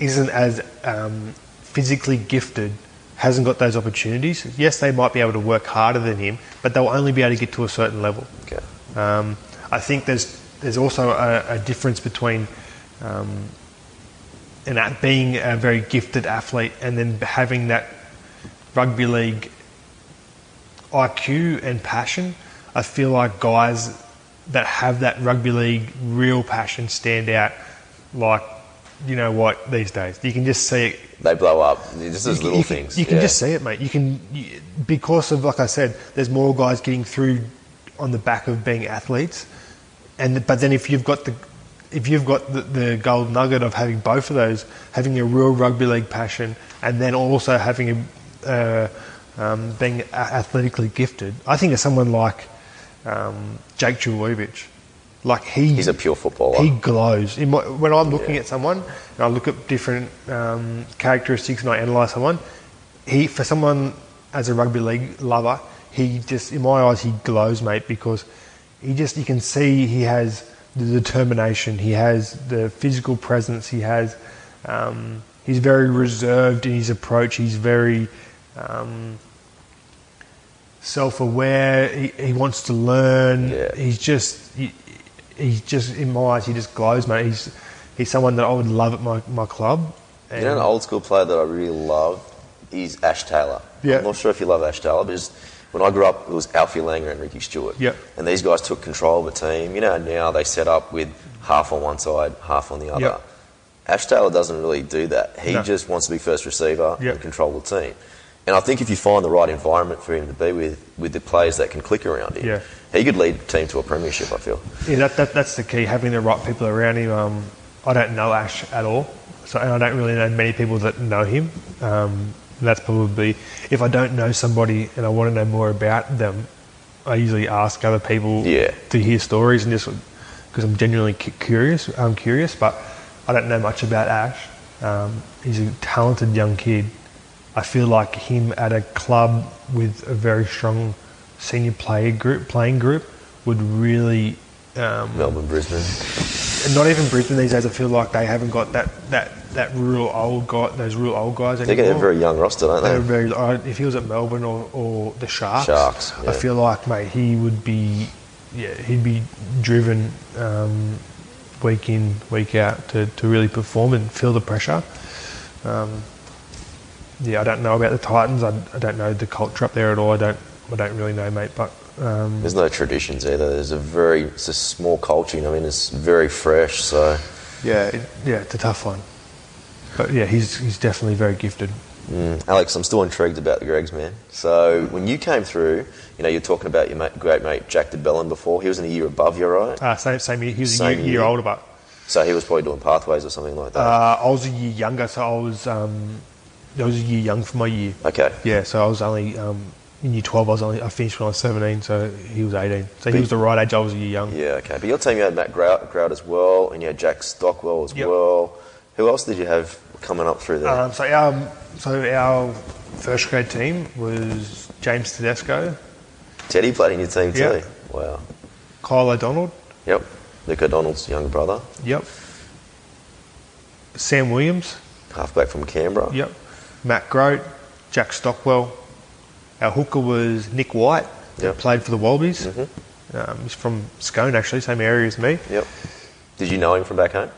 isn't as um, physically gifted hasn't got those opportunities. Yes, they might be able to work harder than him, but they'll only be able to get to a certain level. Okay. Um, I think there's there's also a, a difference between um, and being a very gifted athlete and then having that rugby league IQ and passion. I feel like guys that have that rugby league real passion stand out like you know what these days. You can just see it. They blow up. Just as little you can, things. You can yeah. just see it, mate. You can you, because of like I said, there's more guys getting through on the back of being athletes, and but then if you've got the if you've got the, the gold nugget of having both of those, having a real rugby league passion, and then also having a uh, um, being athletically gifted, I think of someone like um, Jake Trbojevic like he, he's a pure footballer. He glows. My, when I'm looking yeah. at someone and I look at different um, characteristics and I analyse someone, he for someone as a rugby league lover, he just in my eyes he glows, mate, because he just you can see he has the determination, he has the physical presence, he has. Um, he's very reserved in his approach. He's very um, self-aware. He, he, wants to learn. Yeah. He's just. He, he's just in my eyes, he just glows, mate. He's he's someone that I would love at my, my club. you know, an old school player that I really love is Ash Taylor. Yeah. I'm not sure if you love Ash Taylor, but just when I grew up, it was Alfie Langer and Ricky Stuart. Yeah. And these guys took control of the team. You know, now they set up with half on one side, half on the other. Yep. Ash Taylor doesn't really do that. He no. just wants to be first receiver yep. and control the team. And I think if you find the right environment for him to be with, with the players that can click around him, yeah. he could lead the team to a premiership, I feel. Yeah, that, that, that's the key, having the right people around him. Um, I don't know Ash at all, so and I don't really know many people that know him. Um, that's probably, if I don't know somebody and I want to know more about them, I usually ask other people yeah. to hear stories and just because I'm genuinely curious. I'm curious, but I don't know much about Ash. Um, he's a talented young kid I feel like him at a club with a very strong senior player group, playing group, would really. Um, Melbourne, Brisbane. Not even Brisbane these days. I feel like they haven't got that that that real old guy, those real old guys anymore. They're getting a very young roster, don't they? They're very. If he was at Melbourne or, or the Sharks, Sharks. Yeah. I feel like mate, he would be. Yeah, he'd be driven um, week in, week out to, to really perform and feel the pressure. Um, yeah, I don't know about the Titans. I, I don't know the culture up there at all. I don't I don't really know, mate. But Um, There's no traditions either. There's a very, it's a small culture. You know, I mean, it's very fresh. So, yeah, it, yeah, it's a tough one. But yeah, he's he's definitely very gifted. mm. Alex, I'm still intrigued about the Gregs, man. So, when you came through, you know, you're talking about your mate, great mate Jack DeBellin before. He was in a year above you, right? Uh, same same year. He was a Same year, year year. older, but So he was probably doing pathways or something like that. uh, I was a year younger, so I was um, I was a year young for my year. okay. Yeah, so I was only um, in year twelve. I was only I finished when I was seventeen, so he was eighteen. So he was the right age. I was a year young. Yeah, okay. But your team, you had Matt Grout, Grout as well, and you had Jack Stockwell as Yep. well. Who else did you have coming up through there? Um, so our so our first grade team was James Tedesco, Teddy played in your team too. Wow. Kyle O'Donnell. Yep. Nick O'Donnell's younger brother, Yep. Sam Williams. halfback from Canberra. Yep. Matt Grote, Jack Stockwell. Our hooker was Nick White, Yep. played for the Wallabies. Mhm. Um, he's from Scone, actually, same area as me. Yep. Did you know him from back home?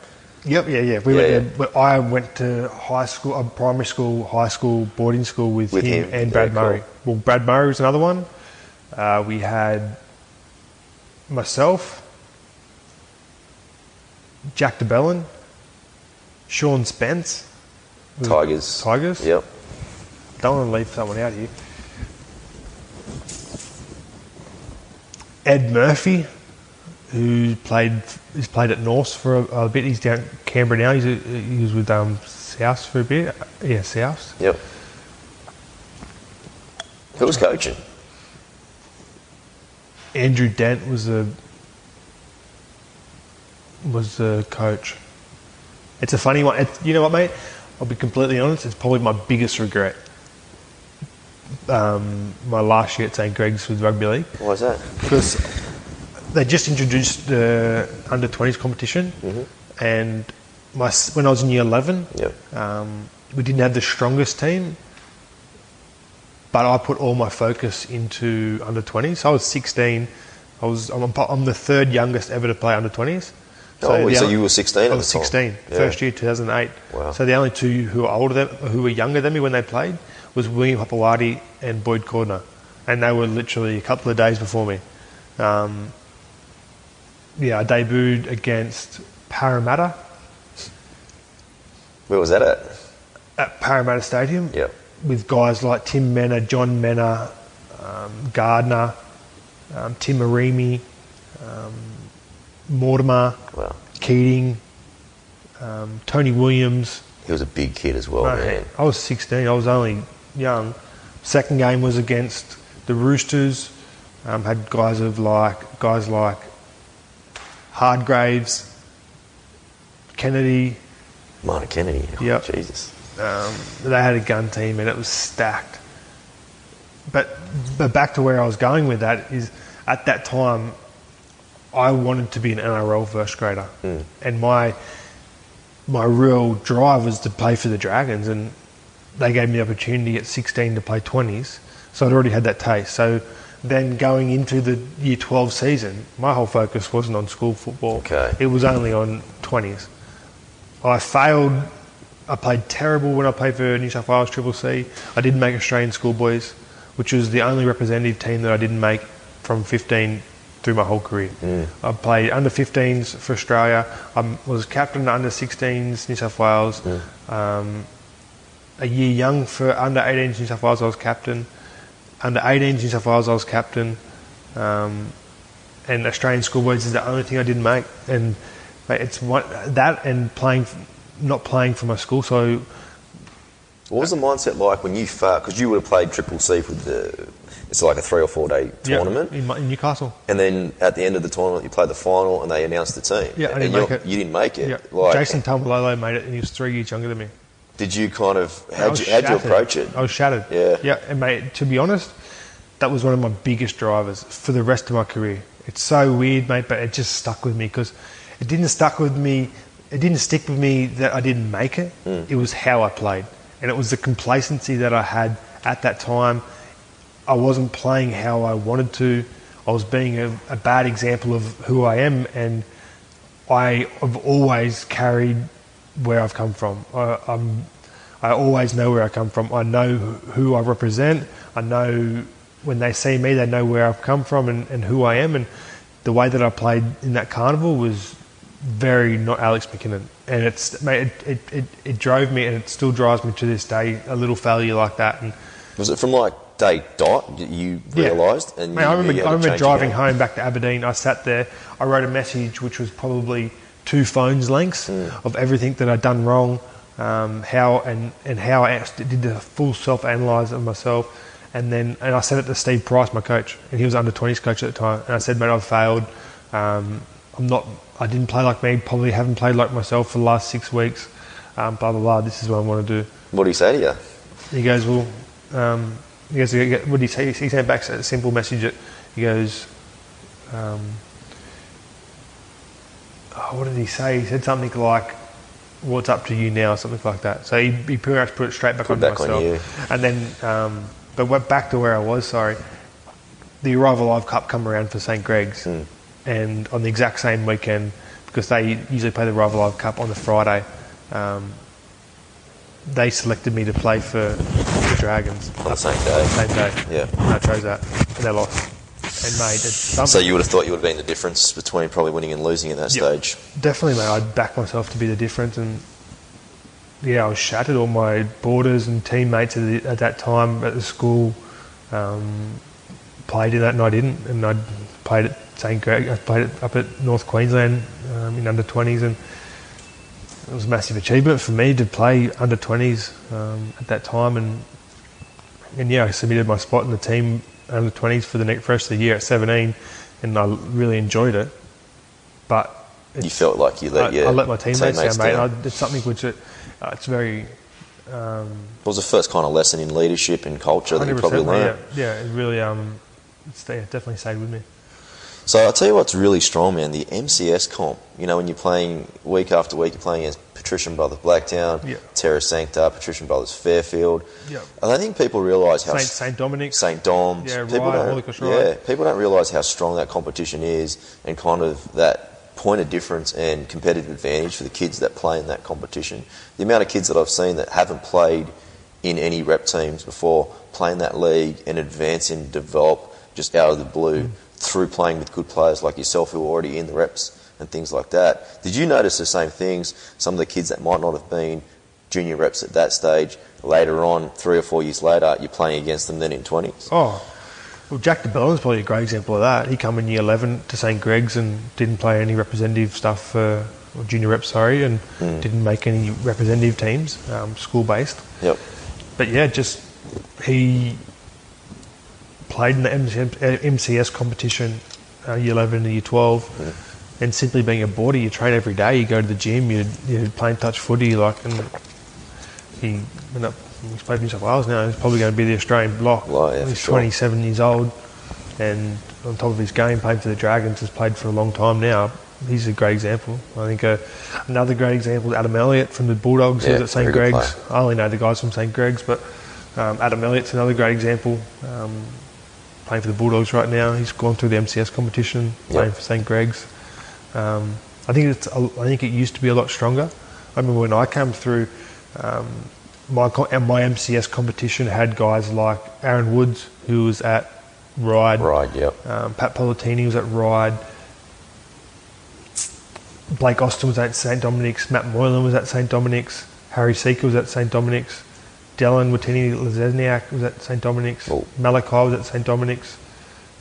Yep, yeah, yeah. We Yeah, went yeah. there, I went to high school, uh, primary school, high school, boarding school with, With him, him, and yeah, Brad cool. Murray. Well, Brad Murray was another one. Uh, we had myself, Jack DeBellin, Sean Spence, Tigers. Tigers. Yep. Don't want to leave someone out here. Ed Murphy, who played he's played at Norse for a, a bit. He's down Canberra now. He's a, he was with um, South for a bit. Yeah, South. Yep. Who was coaching? Andrew Dent was the was the coach. It's a funny one. It's, you know what, mate? I'll be completely honest. It's probably my biggest regret. Um, my last year at St Greg's with rugby league. Why was that? because they just introduced the under 20s competition, and my when I was in year 11, Yep. um, we didn't have the strongest team, but I put all my focus into under 20s. So I was 16. I was I'm, I'm the third youngest ever to play under 20s. Oh, so only- you were 16 at I was the time? 16, Yeah. first year 2008. Wow. So the only two who were older than, who were younger than me when they played was William Hopoate and Boyd Cordner, and they were literally a couple of days before me. Um, yeah, I debuted against Parramatta Where was that at? at Parramatta Stadium Yep. with guys like Tim Mannah, John Mannah, um, Gardner, um, Tim Arimi, um, Mortimer, Wow. Keating, um, Tony Williams. He was a big kid as well, No, man. I was 16. I was only young. Second game was against the Roosters. Um, had guys of like guys like Hardgraves, Kennedy. Martin Kennedy. Oh, Yep. Jesus. Um, they had a gun team and it was stacked. But but back to where I was going with that is at that time I wanted to be an NRL first grader, and my my real drive was to play for the Dragons, and they gave me the opportunity at 16 to play 20s, so I'd already had that taste. So then going into the year 12 season, my whole focus wasn't on school football. Okay. It was only on 20s. I failed. I played terrible when I played for New South Wales Triple C. I didn't make Australian schoolboys, which was the only representative team that I didn't make from 15 through my whole career. I played under 15s for Australia. I was captain under 16s New South Wales. Um, a year young for under 18s New South Wales, I was captain. Under 18s New South Wales, I was captain. Um, and Australian schoolboys is the only thing I didn't make. And mate, it's one, that and playing, not playing for my school. So What was the mindset like when you? Because you would have played Triple C with the. It's like a three or four day tournament, in, in Newcastle. and then at the end of the tournament, you played the final, and they announced the team. Yeah, I didn't you're- make it. You didn't make it. Yeah. Like, Jason Taumalolo made it, and he was three years younger than me. Did you kind of how'd you, how'd you approach it? I was shattered. Yeah. Yeah, and mate, to be honest, that was one of my biggest drivers for the rest of my career. It's so weird, mate, but it just stuck with me because it didn't stuck with me. It didn't stick with me that I didn't make it. Hmm. It was how I played, and it was the complacency that I had at that time. I wasn't playing how I wanted to. I was being a, a bad example of who I am, and I have always carried where I've come from. I, I'm, I always know where I come from. I know who I represent. I know when they see me, they know where I've come from and, and who I am. And the way that I played in that carnival was very not Alex McKinnon. And it's mate, it, it, it, it drove me, and it still drives me to this day. A little failure like that, and Was it from like day dot you Yeah. realised? And Mate, you I remember, I remember driving home back to Aberdeen. I sat there. I wrote a message which was probably two phones lengths Mm. of everything that I'd done wrong, um, how and, and how I did the full self analyse of myself, and then and I sent it to Steve Price, my coach, and he was under twenties coach at the time. And I said, mate, I've failed. Um, I'm not. I didn't play like me. Probably haven't played like myself for the last six weeks. Um, blah blah blah. This is what I want to do. What do you say to you? He goes, well, um, he goes, what did he say? He sent back a simple message. That he goes, um, oh, what did he say? He said something like, well, it's up to you now, something like that. So he, he pretty much put it straight back Put on back on myself. And then, um, but went back to where I was, sorry. The Arrive Alive Cup come around for St. Greg's. Hmm. And on the exact same weekend, because they usually play the Arrive Alive Cup on the Friday, um, they selected me to play for the Dragons On the same day. same day. Yeah. And I chose that, and they lost. And something. So you would have thought you would have been the difference between probably winning and losing at that Yep. stage. definitely, mate, I'd back myself to be the difference, and yeah, I was shattered. All my boarders and teammates at, the, at that time at the school um, played in that, and I didn't. And I played at St Greg. I played it up at North Queensland um, in under twenties, and it was a massive achievement for me to play under twenties um, at that time. And and yeah, I submitted my spot in the team under twenties for the next rest of the year at seventeen, and I really enjoyed it. But You felt like you let I, your I let my teammates, down, mate. I, did something which it, uh, it's very It was the first kind of lesson in leadership and culture that you probably learned? Yeah, yeah, it really um, it's, yeah, definitely stayed with me. So I'll tell you what's really strong, man. The MCS comp. You know, when you're playing week after week, you're playing against Patrician Brothers Blacktown, Yeah. Terra Sancta, Patrician Brothers Fairfield. Yeah. And I think people realise how Saint Saint Dominic's. St Dom's. Yeah, people don't, yeah, people don't realise how strong that competition is, and kind of that point of difference and competitive advantage for the kids that play in that competition. The amount of kids that I've seen that haven't played in any rep teams before, playing that league and advance and develop just out of the blue mm. through playing with good players like yourself who are already in the reps and things like that. Did you notice the same things? Some of the kids that might not have been junior reps at that stage, later on, three or four years later, you're playing against them then in 20s. Oh, well, Jack DeBellin's probably a great example of that. He come in year 11 to St Greg's and didn't play any representative stuff for or junior reps, sorry, and Hmm. didn't make any representative teams, um, school based. Yep. But yeah, just he played in the MCS, competition, uh, year 11 and year 12, and simply being a boarder, you train every day, you go to the gym, you you play touch footy, like, and he went up, he's played for New South Wales now, he's probably going to be the Australian block. Well, yeah, he's sure. 27 years old, and on top of his game, played for the Dragons, has played for a long time now. He's a great example. I think uh, another great example is Adam Elliott from the Bulldogs. Yeah, at St Greg's. I only know the guys from St Greg's, but um, Adam Elliott's another great example. Um, playing for the Bulldogs right now. He's gone through the MCS competition, playing for St Greg's. Um, I think it's. I think it used to be a lot stronger. I remember when I came through, um, my and my MCS competition had guys like Aaron Woods, who was at Ride. Right, yep. Um, Pat Politini was at Ride. Blake Austin was at St Dominic's. Matt Moylan was at St Dominic's. Harry Siejka was at St Dominic's. Dallin Watene-Zelezniak was at St Dominic's. Oh. Malakai was at St Dominic's.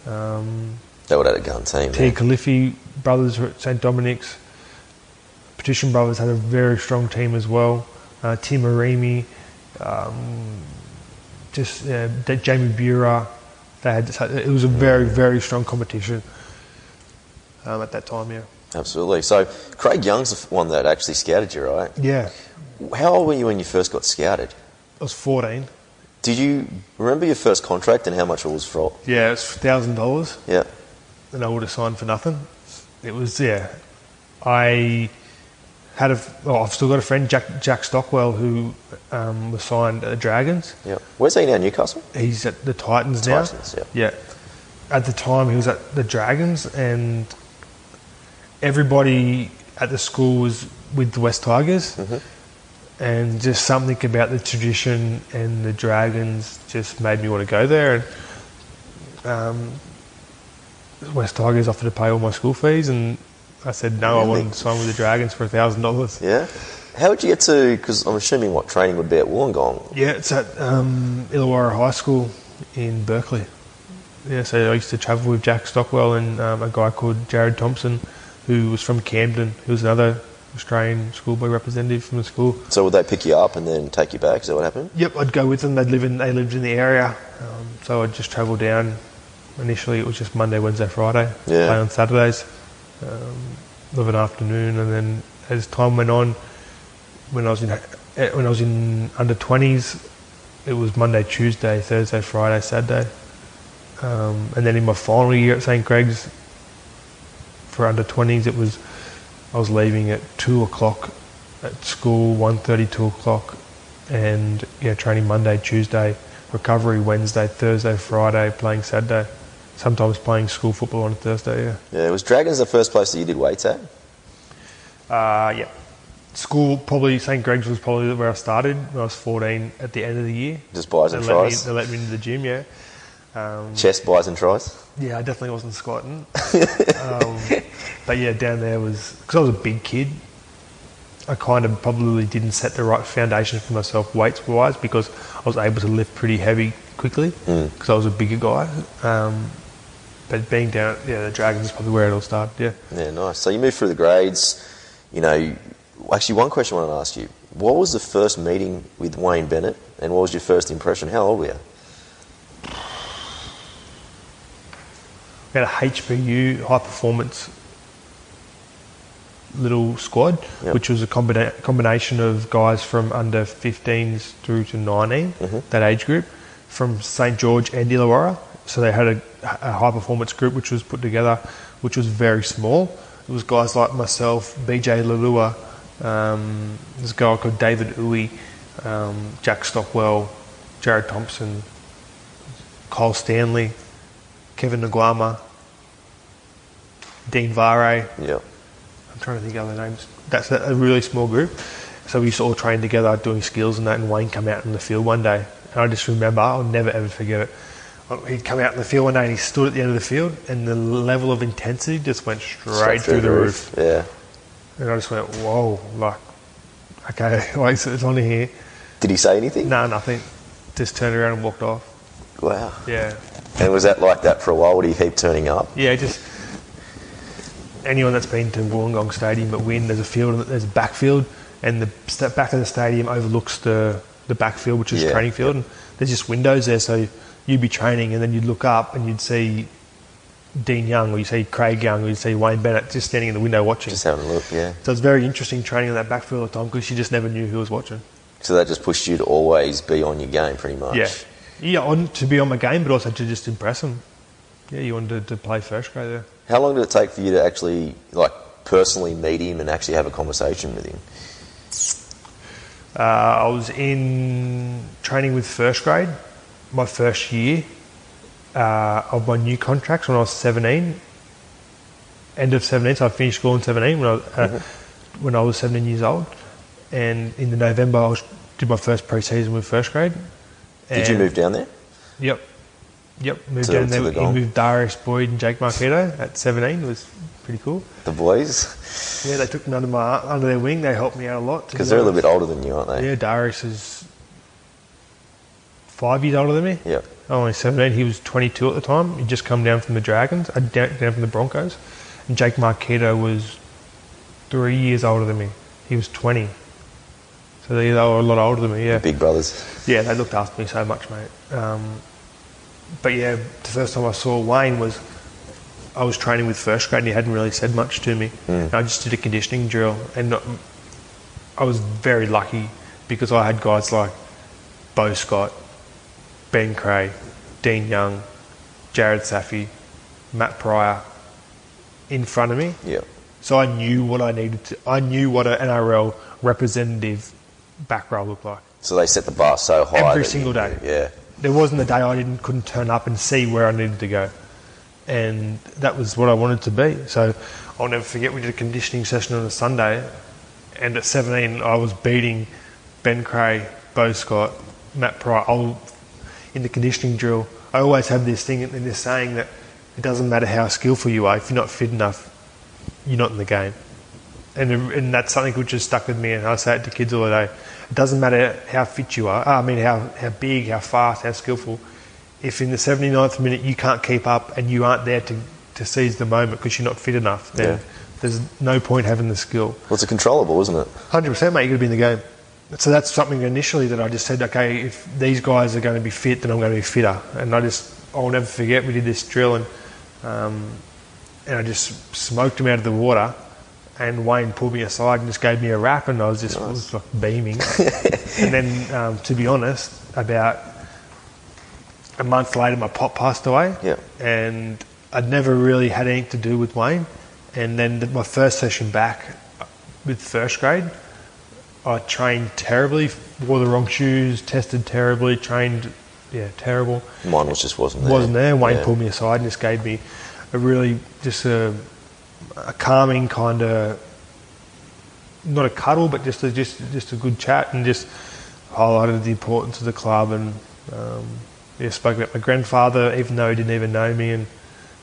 Um, They would have had a gun team. Tia Yeah. Brothers were at St Dominic's. Patrician Brothers had a very strong team as well. Uh, Tim Arimi, um, just uh, Jamie Buhrer. They had it was a very very strong competition um, at that time. Yeah. Absolutely. So Craig Young's the one that actually scouted you, right? Yeah. How old were you when you first got scouted? I was 14. Did you remember your first contract and how much it was for? Yeah, it was thousand dollars, Yeah. and I would have signed for nothing. It was yeah. I had a. Well, I've still got a friend, Jack Jack Stockwell, who um, was signed at the Dragons. Yeah. Where's he now? Newcastle? He's at the Titans now. Titans, yeah. Yeah. At the time, he was at the Dragons, and everybody at the school was with the West Tigers. And just something about the tradition and the Dragons just made me want to go there. And um, West Tigers offered to pay all my school fees, and I said no. I Really? wanted to sign with the Dragons for a thousand dollars. Yeah. How would you get to? Because I'm assuming what training would be at Wollongong. Yeah, it's at um, Illawarra High School in Berkeley. Yeah, so I used to travel with Jack Stockwell and um, a guy called Jared Thompson, who was from Camden. He was another Australian schoolboy representative from the school. So would they pick you up and then take you back? Is that what happened? Yep, I'd go with them. They'd live in they lived in the area, um, so I'd just travel down. Initially, it was just Monday, Wednesday, Friday. Yeah. Play on Saturdays, um, of an afternoon, and then as time went on, when I was in eh, when I was in under twenties, it was Monday, Tuesday, Thursday, Friday, Saturday, um, and then in my final year at St Greg's for under twenties, it was I was leaving at two o'clock at school, 1.30, 2 o'clock, and yeah, training Monday, Tuesday, recovery Wednesday, Thursday, Friday, playing Saturday. Sometimes playing school football on a Thursday. Yeah. Yeah. Was Dragons the first place that you did weights at? Uh, yeah. School probably St Greg's was probably where I started when I was 14 at the end of the year. Just buys They and me, tries. they let me into the gym. Yeah. Um, Chest buys and tries. Yeah, I definitely wasn't squatting. um, but yeah, down there was because I was a big kid. I kind of probably didn't set the right foundation for myself weights wise because I was able to lift pretty heavy quickly because I was a bigger guy. Um, but being down, yeah, the Dragons is probably where it all started. Yeah. Yeah, nice. So you moved through the grades. You know, actually, one question I want to ask you: What was the first meeting with Wayne Bennett, and what was your first impression? How old were you? We had a HPU high performance little squad, Yep. which was a combina- combination of guys from under 15s through to 19, mm-hmm. that age group, from St George and Illawarra. So they had a high performance group which was put together, which was very small. It was guys like myself, BJ Leilua, um, this guy called David Uwe, um, Jack Stockwell, Jared Thompson, Cole Stanley, Kevin Naiqama, Dean Vare. Yeah. I'm trying to think of other names. That's a, a really small group. So we used to all train together doing skills and that, and Wayne come out in the field one day. And I just remember, I'll never ever forget it. He'd come out in the field one day and he stood at the end of the field, and the level of intensity just went straight, through, the roof. Yeah. And I just went, whoa, like, okay, like, so it's on here. Did he say anything? No, nothing. Just turned around and walked off. Wow. Yeah. And was that like that for a while? Would he keep turning up? Yeah, just anyone that's been to Wollongong Stadium at WIN, there's a field, and there's a backfield, and the back of the stadium overlooks the the backfield, which is Yeah, training field, and there's just windows there, so you'd be training, and then you'd look up and you'd see Dean Young, or you see Craig Young, or you'd see Wayne Bennett just standing in the window watching. Just having a look, yeah. so it's very interesting training in that backfield all the time because you just never knew who was watching. So that just pushed you to always be on your game, pretty much. Yeah, yeah, on to be on my game, but also to just impress them. Yeah, you wanted to, to play first grade there. How long did it take for you to actually, like, personally meet him and actually have a conversation with him? Uh, I was in training with first grade, my first year uh, of my new contracts when I was 17. End of 17, so I finished school in 17 when I, was, uh, when I was 17 years old. And in the November, I was, did my first pre-season with first grade. Did you move down there? Yep. Yep, moved To- down there. the He Gong? moved Darius Boyd and Jake Marketo at 17. It was pretty cool. The boys? Yeah, they took me under my under their wing. They helped me out a lot. Because they're a little bit older than you, aren't they? Yeah, Darius is five years older than me. Yep. I'm only 17. He was 22 at the time. He'd just come down from the Dragons, uh, down, down from the Broncos. And Jake Marketo was three years older than me. He was 20. So they, they were a lot older than me, yeah. Big brothers. Yeah, they looked after me so much, mate. Um, but yeah, the first time I saw Wayne was I was training with first grade and he hadn't really said much to me. And I just did a conditioning drill and not, I was very lucky because I had guys like Beau Scott, Ben Creagh, Dean Young, Jarrod Saffy, Matt Prior in front of me. Yep. So I knew what I needed to, I knew what an NRL representative back row looked like. So they set the bar so high. Every single day. Yeah. There wasn't a day I didn't couldn't turn up and see where I needed to go, and that was what I wanted to be. So I'll never forget we did a conditioning session on a Sunday, and at 17 I was beating Ben Creagh, Beau Scott, Matt Prior. I'll, in the conditioning drill, I always have this thing in this saying that it doesn't matter how skillful you are if you're not fit enough, you're not in the game. And, and that's something which has stuck with me, and I say it to kids all the day. It doesn't matter how fit you are, I mean, how, how big, how fast, how skillful. If in the 79th minute you can't keep up and you aren't there to, to seize the moment because you're not fit enough, then Yeah. there's no point having the skill. Well, it's a controllable, isn't it? Hundred percent, mate. You're going to be in the game. So that's something initially that I just said, okay, if these guys are going to be fit, then I'm going to be fitter. And I just, I'll never forget. We did this drill, and um, and I just smoked him out of the water. And Wayne pulled me aside and just gave me a rap, and I was just was like beaming. and then, um, to be honest, about a month later, my pop passed away. Yeah. And I'd never really had anything to do with Wayne. And then the, my first session back with first grade, I trained terribly, wore the wrong shoes, tested terribly, trained, yeah, terrible. Mine was just wasn't there. Wasn't there. Wayne Yeah. pulled me aside and just gave me a really, just a, a calming kind of, not a cuddle, but just a, just just a good chat and just highlighted the importance of the club and um, yeah, spoke about my grandfather, even though he didn't even know me, and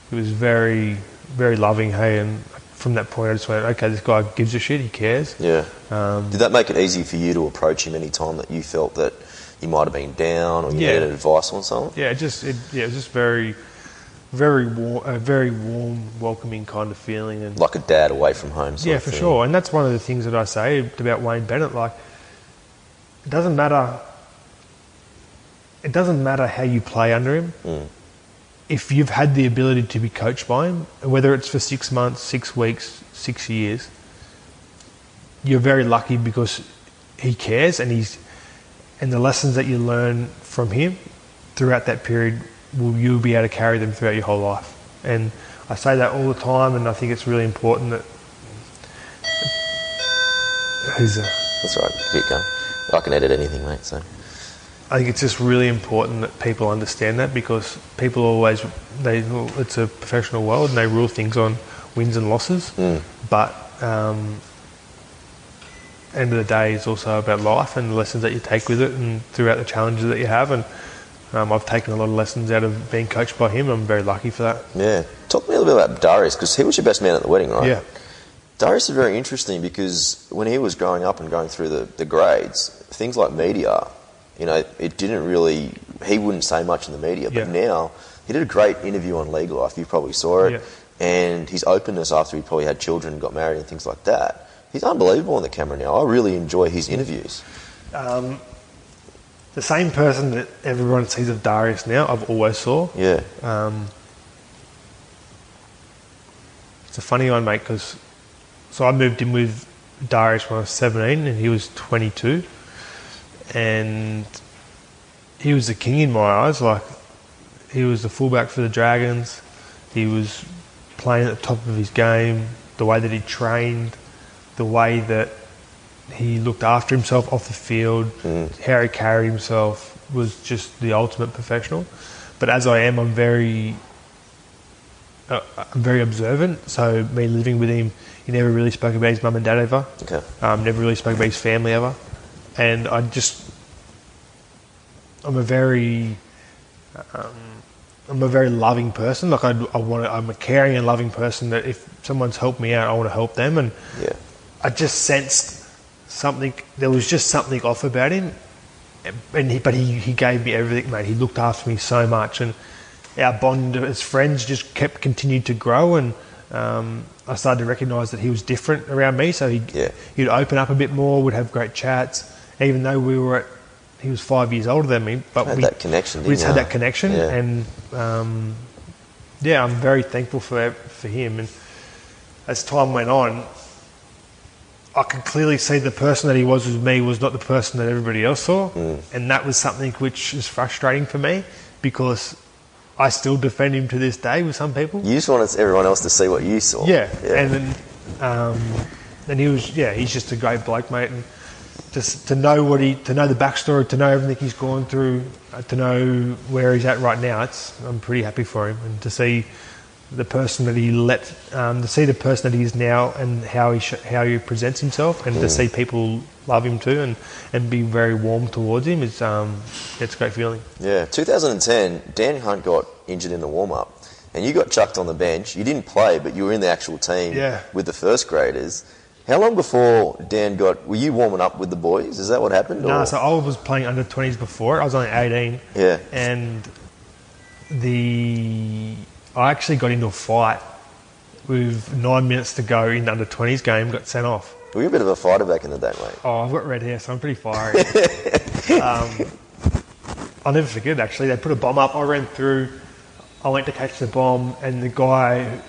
he was very, very loving. Hey, and from that point, I just went, okay, this guy gives a shit. He cares. Yeah. Um, Did that make it easy for you to approach him any time that you felt that you might have been down or you Yeah. needed advice on something? Yeah, it just it, yeah, it was just very, very warm, a very warm, welcoming kind of feeling, and Like a dad away from home. Yeah, for thing. sure. And that's one of the things that I say about Wayne Bennett. Like, it doesn't matter. It doesn't matter how you play under him. Mm. If you've had the ability to be coached by him, whether it's for six months, six weeks, six years, you're very lucky because he cares and he's and the lessons that you learn from him throughout that period will you'll be able to carry them throughout your whole life. And I say that all the time, and I think it's really important that. Who's that? That's right. Keep going. I can edit anything, mate. So I think it's just really important that people understand that because people always they it's a professional world and they rule things on wins and losses. But um, end of the day, it's also about life and the lessons that you take with it and throughout the challenges that you have. And um, I've taken a lot of lessons out of being coached by him. I'm very lucky for that. yeah, talk to me a little bit about Darius because he was your best man at the wedding, right? Yeah. Darius is very interesting because when he was growing up and going through the, the grades, things like media, you know, it didn't really, he wouldn't say much in the media, but Yeah. now he did a great interview on League Life. You probably saw it. Yeah. And his openness after he probably had children and got married and things like that. He's unbelievable on the camera now. I really enjoy his interviews. Um, the same person that everyone sees of Darius now, I've always saw. Yeah. Um, it's a funny one, mate, because so I moved in with Darius when I was 17 and he was 22. And he was the king in my eyes. Like, he was the fullback for the Dragons. He was playing at the top of his game, the way that he trained, the way that he looked after himself off the field, how he carried himself was just the ultimate professional. But as I am, I'm very, uh, I'm very observant. So me living with him, he never really spoke about his mum and dad ever. Okay. Um, never really spoke about his family ever, and I just, I'm a very, um, I'm a very loving person. Like I, I want, to, I'm a caring and loving person. That if someone's helped me out, I want to help them, and Yeah. I just sensed something. There was just something off about him, and he, but he, he gave me everything, mate. He looked after me so much, and our bond as friends just kept continued to grow. And um, I started to recognise that he was different around me. So he Yeah. he'd open up a bit more, would have great chats, even though we were at. He was five years older than me, but we Had we that connection, We just had that connection, Yeah. and um, yeah, I'm very thankful for for him. And as time went on, I could clearly see the person that he was with me was not the person that everybody else saw, and that was something which is frustrating for me because I still defend him to this day with some people. You just wanted everyone else to see what you saw. Yeah, and then um, and he was yeah he's just a great bloke, mate, and just to know what he to know the backstory, to know everything he's gone through, uh, to know where he's at right now. It's I'm pretty happy for him, and to see the person that he let, um, to see the person that he is now and how he sh- how he presents himself, and to see people love him too and, and be very warm towards him is um, it's a great feeling. Yeah, 2010, Dan Hunt got injured in the warm up, and you got chucked on the bench. You didn't play, but you were in the actual team Yeah. with the first graders. How long before Dan got? Were you warming up with the boys? Is that what happened? No, or- so I was playing under 20s before. I was only 18. Yeah. And the I actually got into a fight with nine minutes to go in the under 20s game, got sent off. were you a bit of a fighter back in the day, mate? Oh, I've got red hair, so I'm pretty fiery. um, I'll never forget actually. They put a bomb up. I ran through. I went to catch the bomb, and the guy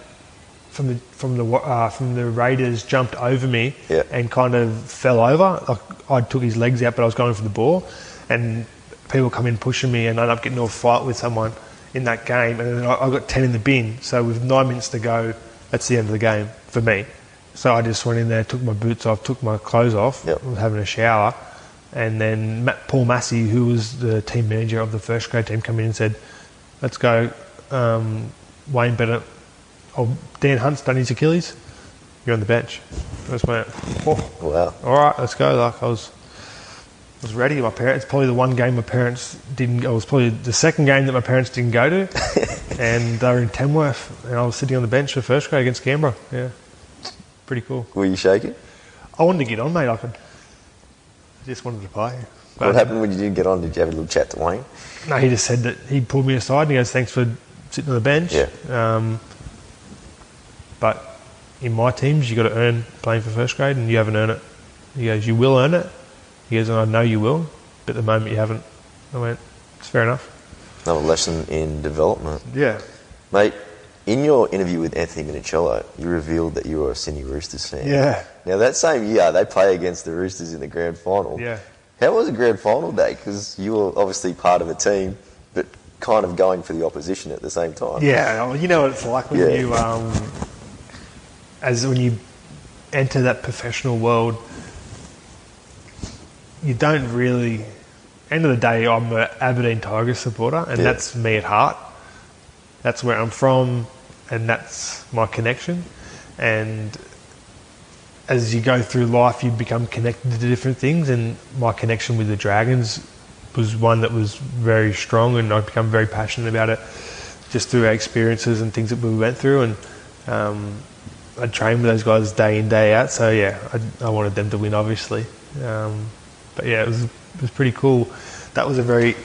from the from the uh, from the Raiders jumped over me Yeah. and kind of fell over. Like I took his legs out, but I was going for the ball, and people come in pushing me, and I end up getting into a fight with someone in that game, and then I, I got ten in the bin. So with nine minutes to go, that's the end of the game for me. So I just went in there, took my boots off, took my clothes off, Yep. was having a shower, and then Matt, Paul Massey, who was the team manager of the first grade team, came in and said, "Let's go, um, Wayne Bennett. Oh, Dan Hunt's done his Achilles. You're on the bench." I just went, "Oh, Wow. all right, let's go." Like I was, I was ready. My parents, probably the one game my parents didn't. go. It was probably the second game that my parents didn't go to, and they were in Tamworth, and I was sitting on the bench for first grade against Canberra. Yeah, pretty cool. Were you shaking? I wanted to get on, mate. I could. I just wanted to play. What happened when you didn't get on? Did you have a little chat to Wayne? No, he just said that he pulled me aside and he goes, "Thanks for sitting on the bench." Yeah. Um, but in my teams, you've got to earn playing for first grade, and you haven't earned it. He goes, "You will earn it." He goes, "And I know you will, but at the moment you haven't." I went, "It's fair enough." Another lesson in development. Yeah. Mate, in your interview with Anthony Minichiello, you revealed that you were a Sydney Roosters fan. Yeah. Now, that same year, they play against the Roosters in the grand final. Yeah. How was the grand final day? Because you were obviously part of a team, but kind of going for the opposition at the same time. Yeah, you know what it's like when Yeah. you, um, as when you enter that professional world, you don't really. End of the day, I'm an Aberdeen Tigers supporter, and Yeah. that's me at heart. That's where I'm from, and that's my connection. And as you go through life, you become connected to different things, and my connection with the Dragons was one that was very strong, and I've become very passionate about it just through our experiences and things that we went through. And um, I trained with those guys day in, day out, so yeah, I, I wanted them to win, obviously. Um, but yeah, it was, it was pretty cool. That was a very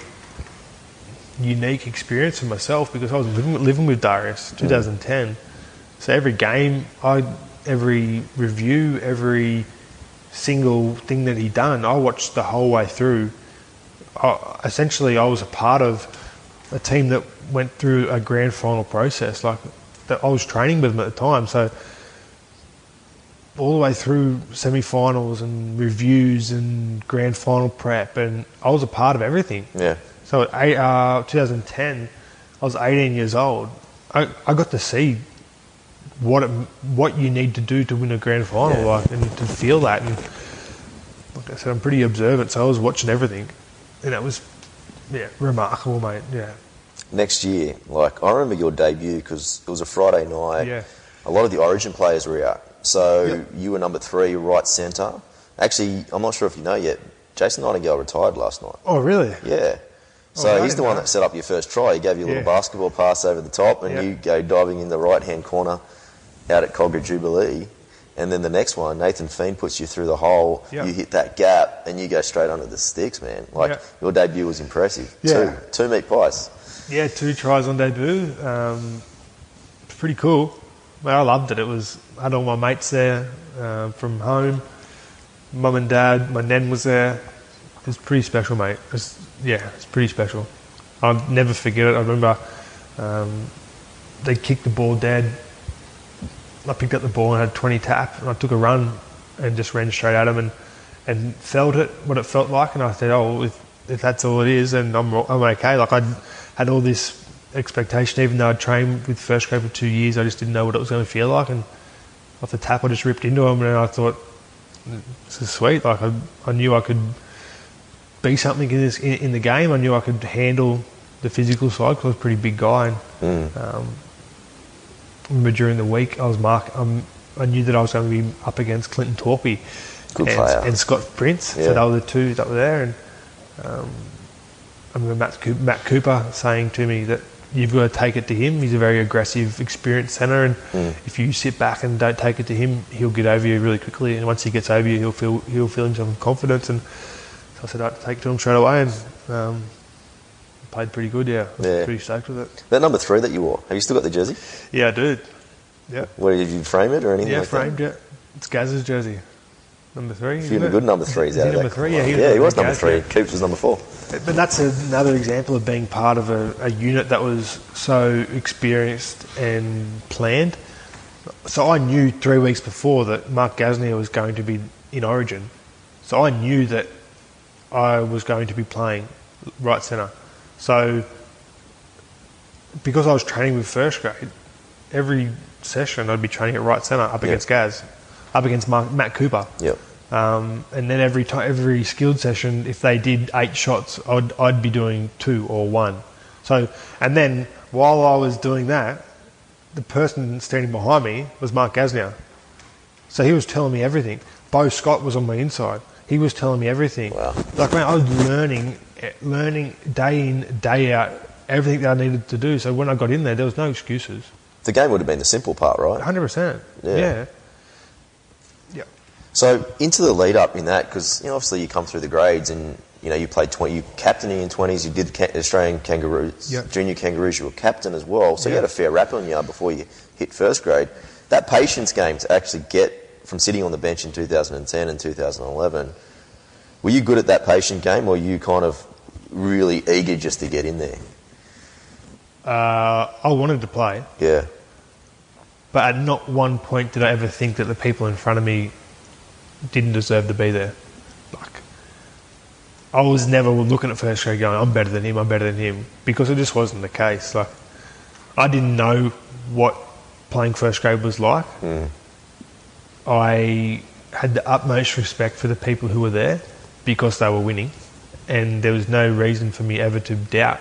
unique experience for myself because I was living, living with Darius 2010. So every game, I every review, every single thing that he done, I watched the whole way through. I, essentially, I was a part of a team that went through a grand final process. Like that, I was training with them at the time, so all the way through semi-finals and reviews and grand final prep, and I was a part of everything. Yeah. So at uh, 2010, I was 18 years old. I, I got to see what it, what you need to do to win a grand final, Yeah. like, and to feel that. And like I said, I'm pretty observant, so I was watching everything, and it was yeah remarkable, mate. Yeah, Next year, like, I remember your debut because it was a Friday night. Yeah. A lot of the Origin players were out. So Yeah. you were number three, right centre. Actually, I'm not sure if you know yet, Jason Nightingale retired last night. Oh, really? Yeah. So Oh, he's the one know. that set up your first try. He gave you a little Yeah. basketball pass over the top, and Yeah. you go diving in the right hand corner out at Kogarah Jubilee. And then the next one, Nathan Friend puts you through the hole. Yeah. You hit that gap, and you go straight under the sticks, man. Like Yeah. your debut was impressive. Yeah. Two, two meat pies. Yeah, two tries on debut. Um, pretty cool. I loved it. It was I had all my mates there uh, from home. Mum and dad, my nan was there. It was pretty special, mate. It was, yeah, it's pretty special. I'll never forget it. I remember um, they kicked the ball dead. I picked up the ball and had 20 tap, and I took a run and just ran straight at him and, and felt it, what it felt like. And I said, oh, if, if that's all it is, then I'm, I'm okay. Like I had all this expectation, even though I'd trained with first grade for two years, I just didn't know what it was going to feel like. And off the tap, I just ripped into him, and I thought, this is sweet. Like I, I knew I could be something in, this, in, in the game. I knew I could handle the physical side because I was a pretty big guy. And, um, remember during the week I was mark. Um, I knew that I was going to be up against Clinton Toopi and, and Scott Prince. Yeah. So they were the two that were there. And um, I remember Matt Cooper saying to me that you've got to take it to him. He's a very aggressive, experienced centre, and Mm. if you sit back and don't take it to him, he'll get over you really quickly. And once he gets over you, he'll feel he'll feel himself confidence. And so I said I'd take it to him straight away, and um, played pretty good. Yeah, Yeah. pretty stoked with it. That number three that you wore, have you still got the jersey? Yeah, I do. Yeah, What did you frame it or anything yeah, like framed that? it. It's Gaz's jersey, number three. A few of the good number threes Is he out of number that three? Yeah, he was, yeah, he was number three. yeah. Coops was number four. But that's another example of being part of a, a unit that was so experienced and planned. So I knew three weeks before that Mark Gasnier was going to be in Origin. So I knew that I was going to be playing right centre. So because I was training with first grade, every session I'd be training at right centre up Yeah. against Gaz, up against Mark, Matt Cooper. Yep. Um, and then every time, every skilled session, if they did eight shots, I'd, I'd be doing two or one. So, and then while I was doing that, the person standing behind me was Mark Gasnier. So he was telling me everything. Beau Scott was on my inside. He was telling me everything. Wow. Like man, I was learning, eh, learning day in, day out, everything that I needed to do. So when I got in there, there was no excuses. The game would have been the simple part, right? Hundred percent. Yeah. Yeah. Yeah. So into the lead up in that, because you know, obviously you come through the grades and you know you played twenty, you captaining in twenties, you did ca- Australian Kangaroos, Yeah. junior Kangaroos, you were captain as well. So you had a fair rap on you before you hit first grade. That patience game to actually get from sitting on the bench in 2010 and 2011, were you good at that patient game, or were you kind of really eager just to get in there? Uh, I wanted to play. Yeah, But at not one point did I ever think that the people in front of me didn't deserve to be there. Like, I was never looking at first grade going, I'm better than him, I'm better than him, because it just wasn't the case. Like, I didn't know what playing first grade was like. Mm. I had the utmost respect for the people who were there because they were winning, and there was no reason for me ever to doubt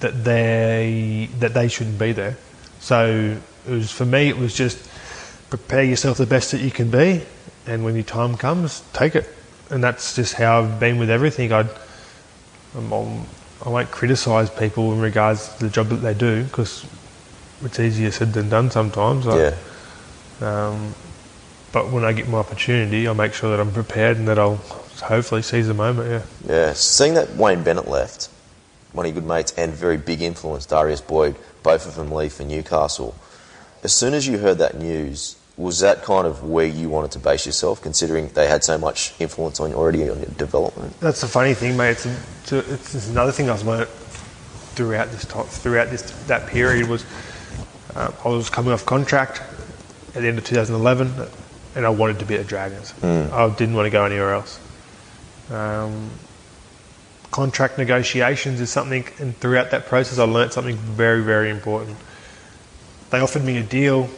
that they that they shouldn't be there. So it was for me. It was just prepare yourself the best that you can be, and when your time comes, take it. And that's just how I've been with everything. I'd, I'm, I'm, I won't criticise people in regards to the job that they do because it's easier said than done sometimes. Like, yeah. um, but when I get my opportunity, I'll make sure that I'm prepared and that I'll hopefully seize the moment. Yeah. Yeah, seeing that Wayne Bennett left, one of your good mates and very big influence, Darius Boyd, both of them leave for Newcastle. As soon as you heard that news, was that kind of where you wanted to base yourself, considering they had so much influence on already on your development? That's the funny thing, mate. It's, it's, it's, it's another thing I was learnt throughout this time, throughout this that period was uh, I was coming off contract at the end of 2011, and I wanted to be at Dragons. I didn't want to go anywhere else. Um, contract negotiations is something, and throughout that process, I learnt something very, very important. They offered me a deal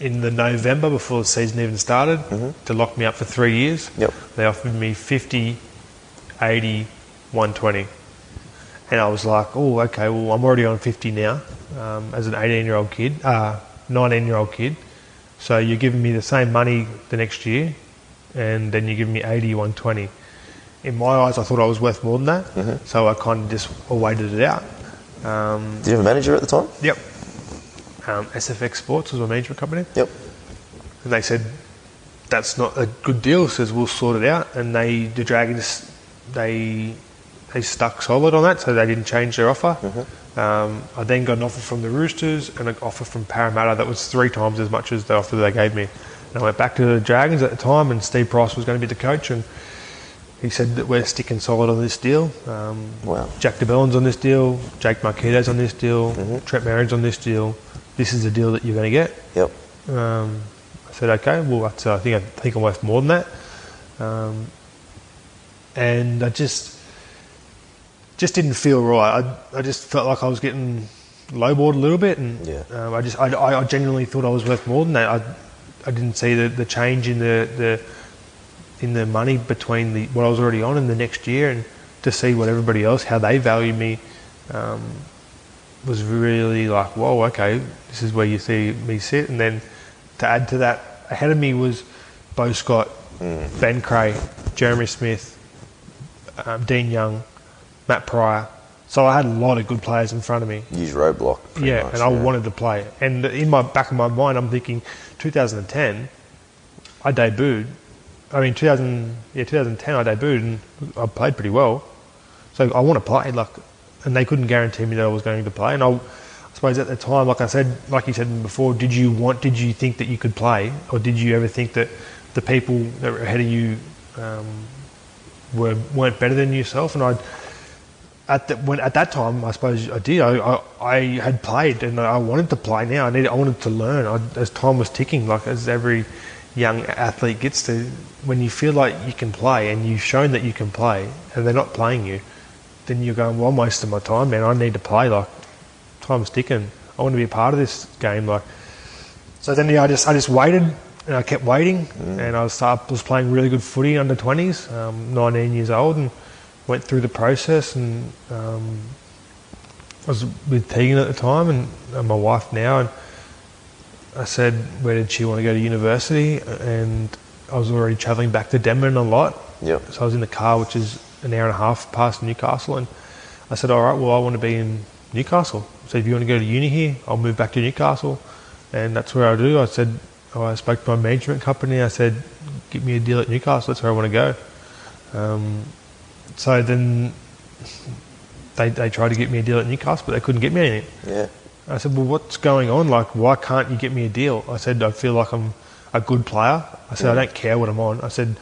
in the November before the season even started to lock me up for three years. Yep. They offered me 50, 80, 120. And I was like, oh, okay, well, I'm already on 50 now um, as an 18 year old kid, uh, 19 year old kid. So you're giving me the same money the next year, and then you're giving me 80, 120. In my eyes, I thought I was worth more than that. So I kind of just waited it out. Um, Did you have a manager at the time? Yep. Um, SFX Sports was my management company. Yep. And they said, that's not a good deal. Says, we'll sort it out. And they, the Dragons, they, they stuck solid on that, so they didn't change their offer. Um, I then got an offer from the Roosters and an offer from Parramatta that was three times as much as the offer they gave me. And I went back to the Dragons at the time, and Steve Price was going to be the coach, and he said that we're sticking solid on this deal. Um, Wow. Jack de Belin's on this deal, Jake Marketo's on this deal, Trent Merrin's on this deal. This is the deal that you're going to get. Yep. Um, I said, okay, well, that's, uh, I think I think I'm worth more than that. Um, and I just just didn't feel right. I, I just felt like I was getting lowballed a little bit, and Yeah. um, I just I, I genuinely thought I was worth more than that. I I didn't see the, the change in the, the in the money between the what I was already on and the next year, and to see what everybody else how they value me. Um, was really like, whoa, okay, this is where you see me sit. And then to add to that, ahead of me was Beau Scott, Ben Creagh, Jeremy Smith, um, Dean Young, Matt Prior. So I had a lot of good players in front of me. Use roadblock. Yeah, much, and I wanted to play. And in my back of my mind, I'm thinking, 2010, I debuted. I mean, 2000, yeah, 2010, I debuted and I played pretty well. So I want to play, like, and they couldn't guarantee me that I was going to play. And I, I suppose at the time, like I said, like you said before, did you want, did you think that you could play, or did you ever think that the people that were ahead of you um, were weren't better than yourself? And I at the, when at that time, I suppose I did. I, I, I had played and I wanted to play. Now I needed, I wanted to learn I, as time was ticking. Like as every young athlete gets to, when you feel like you can play and you've shown that you can play, and they're not playing you, then you're going, well, I'm wasting my time, man. I need to play. Like time's ticking. I want to be a part of this game. Like so. Then yeah, I just I just waited and I kept waiting, and I was start, was playing really good footy under 20s, um, 19 years old, and went through the process and um, I was with Tegan at the time and, and my wife now and I said where did she want to go to university and I was already travelling back to Denman a lot Yep. so I was in the car which is an hour and a half past Newcastle and I said all right well I want to be in Newcastle so if you want to go to uni here I'll move back to Newcastle and that's where I do I said oh, I spoke to my management company I said give me a deal at Newcastle that's where I want to go um, so then they, they tried to get me a deal at Newcastle, but they couldn't get me anything. Yeah. I said, well, what's going on? Like, why can't you get me a deal? I said, I feel like I'm a good player. I said, I don't care what I'm on. I said,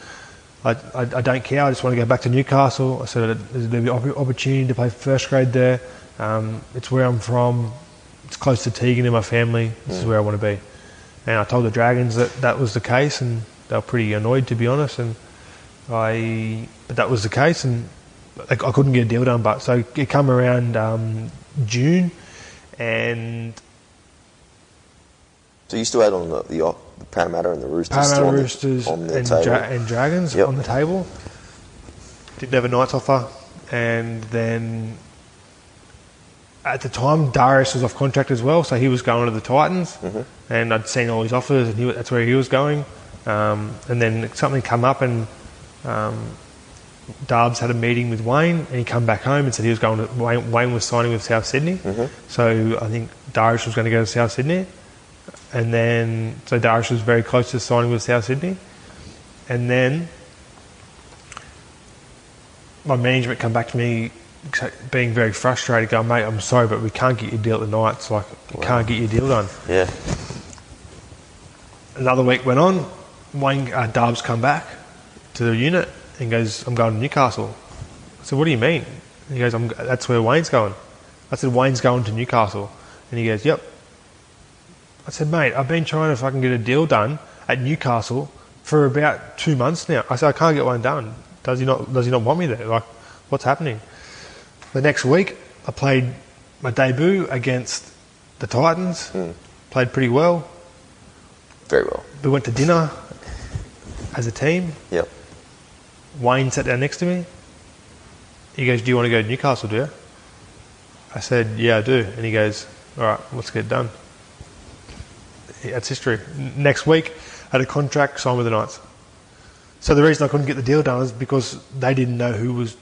I, I, I don't care. I just want to go back to Newcastle. I said, there's an opportunity to play first grade there. Um, it's where I'm from. It's close to Tegan and my family. This is where I want to be. And I told the Dragons that that was the case, and they were pretty annoyed, to be honest. And I, but that was the case, and I, I couldn't get a deal done. But so it come around um, June, and So you still had on the, the, the Parramatta and the Roosters still Parramatta on the- on the and, table. dra- and Dragons Yep. on the table. Didn't have a Knights offer, and then at the time Darius was off contract as well, so he was going to the Titans, Mm-hmm. and I'd seen all his offers, and he, that's where he was going. Um, and then something come up, and um, Darbs had a meeting with Wayne, and he come back home and said he was going to Wayne, Wayne was signing with South Sydney, Mm-hmm. so I think Darius was going to go to South Sydney, and then so Darius was very close to signing with South Sydney, and then my management come back to me being very frustrated, going, mate, I'm sorry, but we can't get your deal at Knights. Like, we can't get your deal done. Yeah. Another week went on. Wayne uh, Darbs come back to the unit and goes, I'm going to Newcastle. I said, what do you mean? And he goes, I'm, that's where Wayne's going. I said, Wayne's going to Newcastle. And he goes, yep. I said, mate, I've been trying to fucking get a deal done at Newcastle for about two months now. I said, I can't get one done. Does he not, does he not want me there? Like, what's happening? The next week, I played my debut against the Titans. Hmm. Played pretty well. Very well. We went to dinner as a team. Yep. Wayne sat down next to me. He goes, Do you want to go to Newcastle, do you? I said, Yeah, I do. And he goes, All right, let's get it done. That's history. Next week, I had a contract signed with the Knights. So the reason I couldn't get the deal done is because they didn't know who was.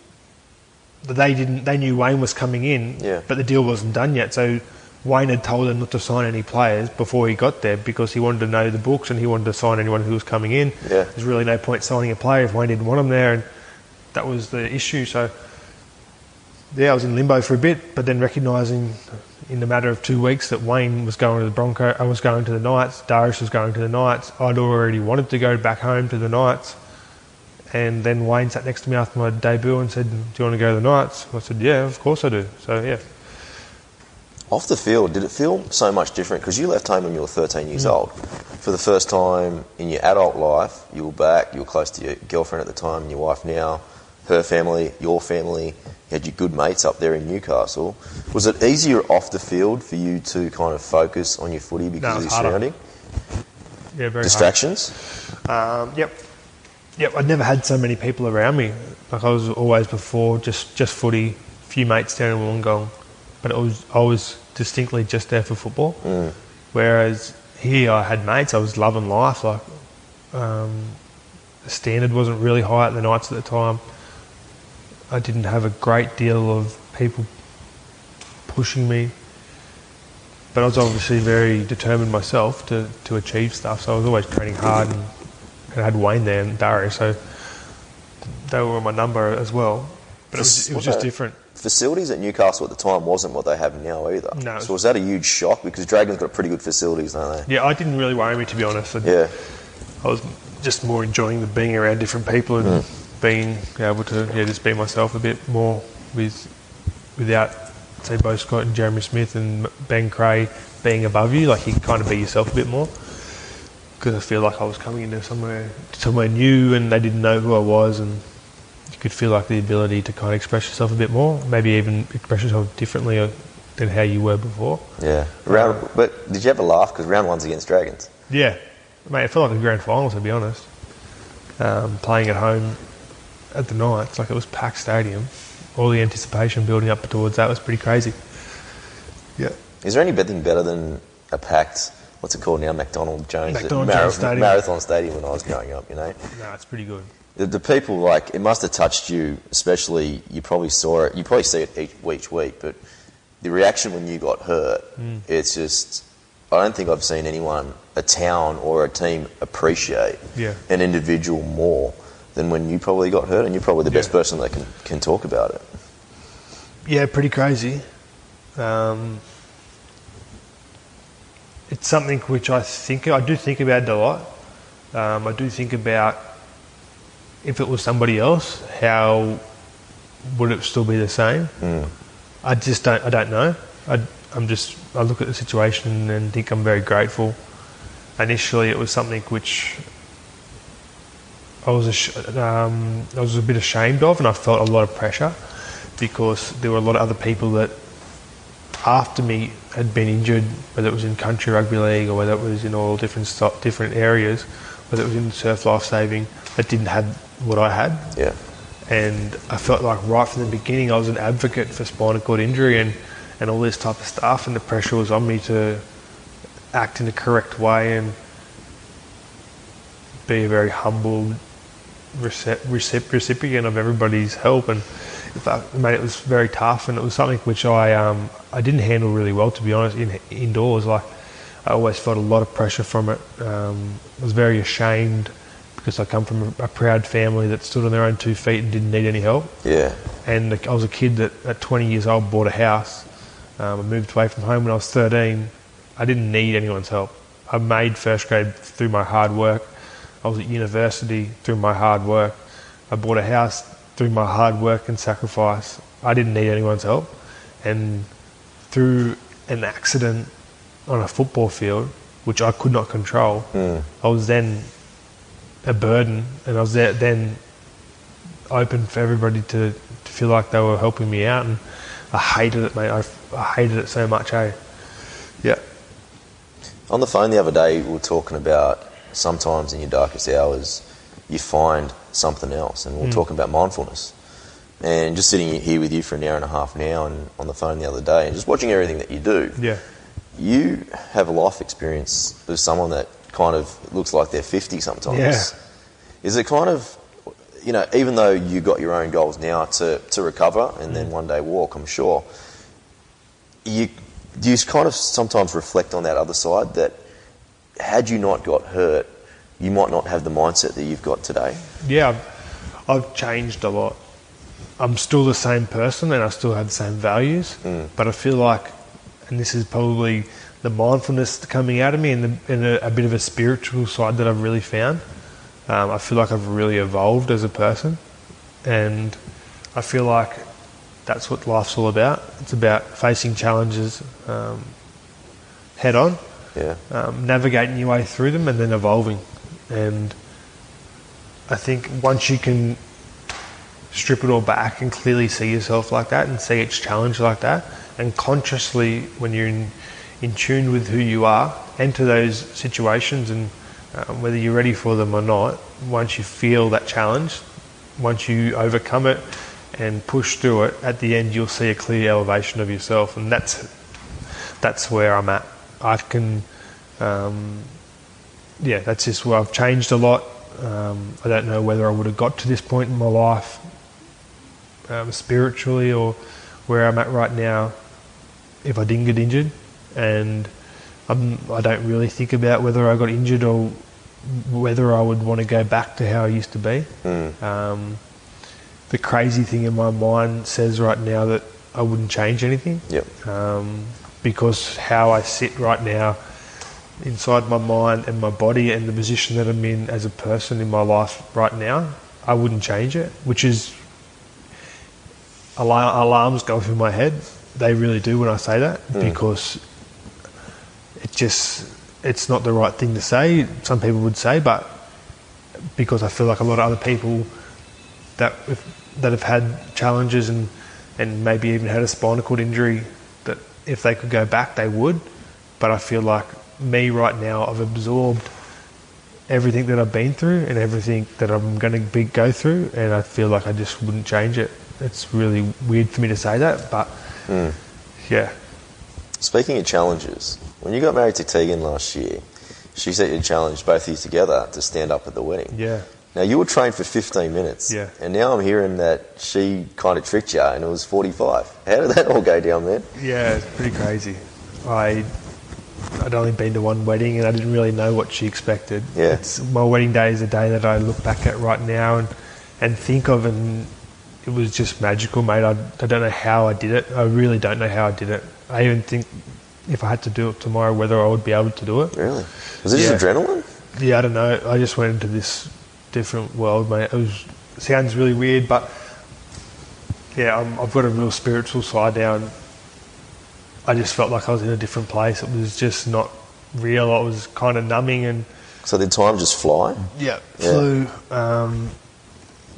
They didn't. They knew Wayne was coming in, Yeah. but the deal wasn't done yet. So Wayne had told them not to sign any players before he got there because he wanted to know the books and he wanted to sign anyone who was coming in. Yeah. There's really no point signing a player if Wayne didn't want him there, and that was the issue. So yeah, I was in limbo for a bit, but then recognising in the matter of two weeks that Wayne was going to the Bronco, I was going to the Knights, Darius was going to the Knights. I'd already wanted to go back home to the Knights, and then Wayne sat next to me after my debut and said, "Do you want to go to the Knights?" I said, "Yeah, of course I do." So yeah, Off the field, did it feel so much different? Because you left home when you were 13 Mm. years old. For the first time in your adult life, you were back, you were close to your girlfriend at the time, and your wife now, her family, your family, you had your good mates up there in Newcastle. Was it easier off the field for you to kind of focus on your footy because No, of your harder. surrounding? yeah, very. Distractions? Um, yep. Yep, I'd never had so many people around me. Like I was always before, just, just footy, few mates down in Wollongong, but it was I was distinctly just there for football. Whereas here I had mates, I was loving life. Like um, the standard wasn't really high at the Knights at the time. I didn't have a great deal of people pushing me, but I was obviously very determined myself to, to achieve stuff. So I was always training hard, and, and I had Wayne there and Darius, so they were my number as well. But it was, it was just different. Facilities at Newcastle at the time wasn't what they have now either. No. So was that a huge shock? Because Dragons got pretty good facilities, don't they? Yeah, I didn't really worry me to be honest. I, Yeah. I was just more enjoying the being around different people and hmm. Being able to yeah just be myself a bit more with without say Beau Scott and Jeremy Smith and Ben Creagh being above you. Like you can kind of be yourself a bit more because I feel like I was coming into somewhere somewhere new and they didn't know who I was and you could feel like the ability to kind of express yourself a bit more, maybe even express yourself differently uh, than how you were before. Yeah. Round, but did you ever laugh? Because round one's against Dragons. Yeah, mate, it felt like a grand final to be honest. Um, playing at home at the Knights, like it was packed stadium. All the anticipation building up towards that was pretty crazy. Yeah, Is there anything better than a packed, what's it called now, McDonald Jones? McDonald Jones Stadium. Marathon Stadium when I was growing up, you know? no, it's pretty good. The, the people, like, it must have touched you, especially, you probably saw it, you probably see it each, each week, but the reaction when you got hurt, Mm. it's just, I don't think I've seen anyone, a town or a team appreciate Yeah. an individual more than when you probably got hurt, and you're probably the best person that can, can talk about it. Yeah, pretty crazy. Um, it's something which I think I do think about a lot. Um, I do think about if it was somebody else, how would it still be the same? I just don't. I don't know. I, I'm just. I look at the situation and think I'm very grateful. Initially, it was something which I was um, I was a bit ashamed of, and I felt a lot of pressure because there were a lot of other people that after me had been injured, whether it was in country rugby league or whether it was in all different different areas, whether it was in surf life saving, that didn't have what I had Yeah. and I felt like right from the beginning I was an advocate for spinal cord injury and, and all this type of stuff, and the pressure was on me to act in the correct way and be a very humble recep- recep- recipient of everybody's help. And fact, mate, it was very tough, and it was something which I um, I didn't handle really well, to be honest. In indoors, like I always felt a lot of pressure from it. Um, I was very ashamed because I come from a, a proud family that stood on their own two feet and didn't need any help. Yeah. And I was a kid that at 20 years old bought a house. Um, I moved away from home when I was 13. I didn't need anyone's help. I made first grade through my hard work. I was at university through my hard work. I bought a house through my hard work and sacrifice. I didn't need anyone's help. And through an accident on a football field, which I could not control, I was then a burden, and I was there, then open for everybody to, to feel like they were helping me out, and I hated it, mate. I, I hated it so much, eh? Yeah. On the phone the other day, we were talking about sometimes in your darkest hours, you find something else, and we we're hmm. talking about mindfulness. And just sitting here with you for an hour and a half now, and on the phone the other day, and just watching everything that you do, Yeah. you have a life experience of someone that kind of looks like they're 50 sometimes. Yeah. Is it kind of, you know, even though you got your own goals now to, to recover and then hmm. one day walk, I'm sure, you, do you kind of sometimes reflect on that other side that had you not got hurt, you might not have the mindset that you've got today? Yeah, I've, I've changed a lot. I'm still the same person and I still have the same values, but I feel like, and this is probably the mindfulness coming out of me and, the, and a, a bit of a spiritual side that I've really found. Um, I feel like I've really evolved as a person, and I feel like that's what life's all about. It's about facing challenges um, head on, Yeah. um, navigating your way through them and then evolving. And I think once you can strip it all back and clearly see yourself like that and see each challenge like that, and consciously, when you're in, in tune with who you are, enter those situations and um, whether you're ready for them or not, once you feel that challenge, once you overcome it and push through it, at the end you'll see a clear elevation of yourself, and that's that's where I'm at. I can, um, yeah, that's just where I've changed a lot. Um, I don't know whether I would have got to this point in my life um, spiritually or where I'm at right now if I didn't get injured, and I'm, I don't really think about whether I got injured or whether I would want to go back to how I used to be. Um, the crazy thing in my mind says right now that I wouldn't change anything Yep. um, because how I sit right now inside my mind and my body and the position that I'm in as a person in my life right now, I wouldn't change it, which is alarm, alarms go through my head. They really do when I say that hmm. because it just it's not the right thing to say. Some people would say, but because I feel like a lot of other people that that have had challenges and and maybe even had a spinal cord injury if they could go back they would. But I feel like me right now I've absorbed everything that I've been through and everything that I'm going to be go through and I feel like I just wouldn't change it. It's really weird for me to say that but hmm. yeah. Speaking of challenges, when you got married to Tegan last year, she set you a challenge, both of you together, to stand up at the wedding. yeah Now, you were trained for 15 minutes. Yeah. And now I'm hearing that she kind of tricked you and it was 45. How did that all go down, man? Yeah, it's pretty crazy. I I'd only been to one wedding and I didn't really know what she expected. Yeah. It's, my wedding day is a day that I look back at right now and, and think of and it was just magical, mate. I, I don't know how I did it. I really don't know how I did it. I even think if I had to do it tomorrow, whether I would be able to do it. Really? Was it Yeah. just adrenaline? Yeah, I don't know. I just went into this different world, mate. It was sounds really weird, but yeah, I'm, I've got a real spiritual side down. I just felt like I was in a different place. It was just not real. I was kind of numbing and So did time just fly? yeah, Yeah. flu. Um,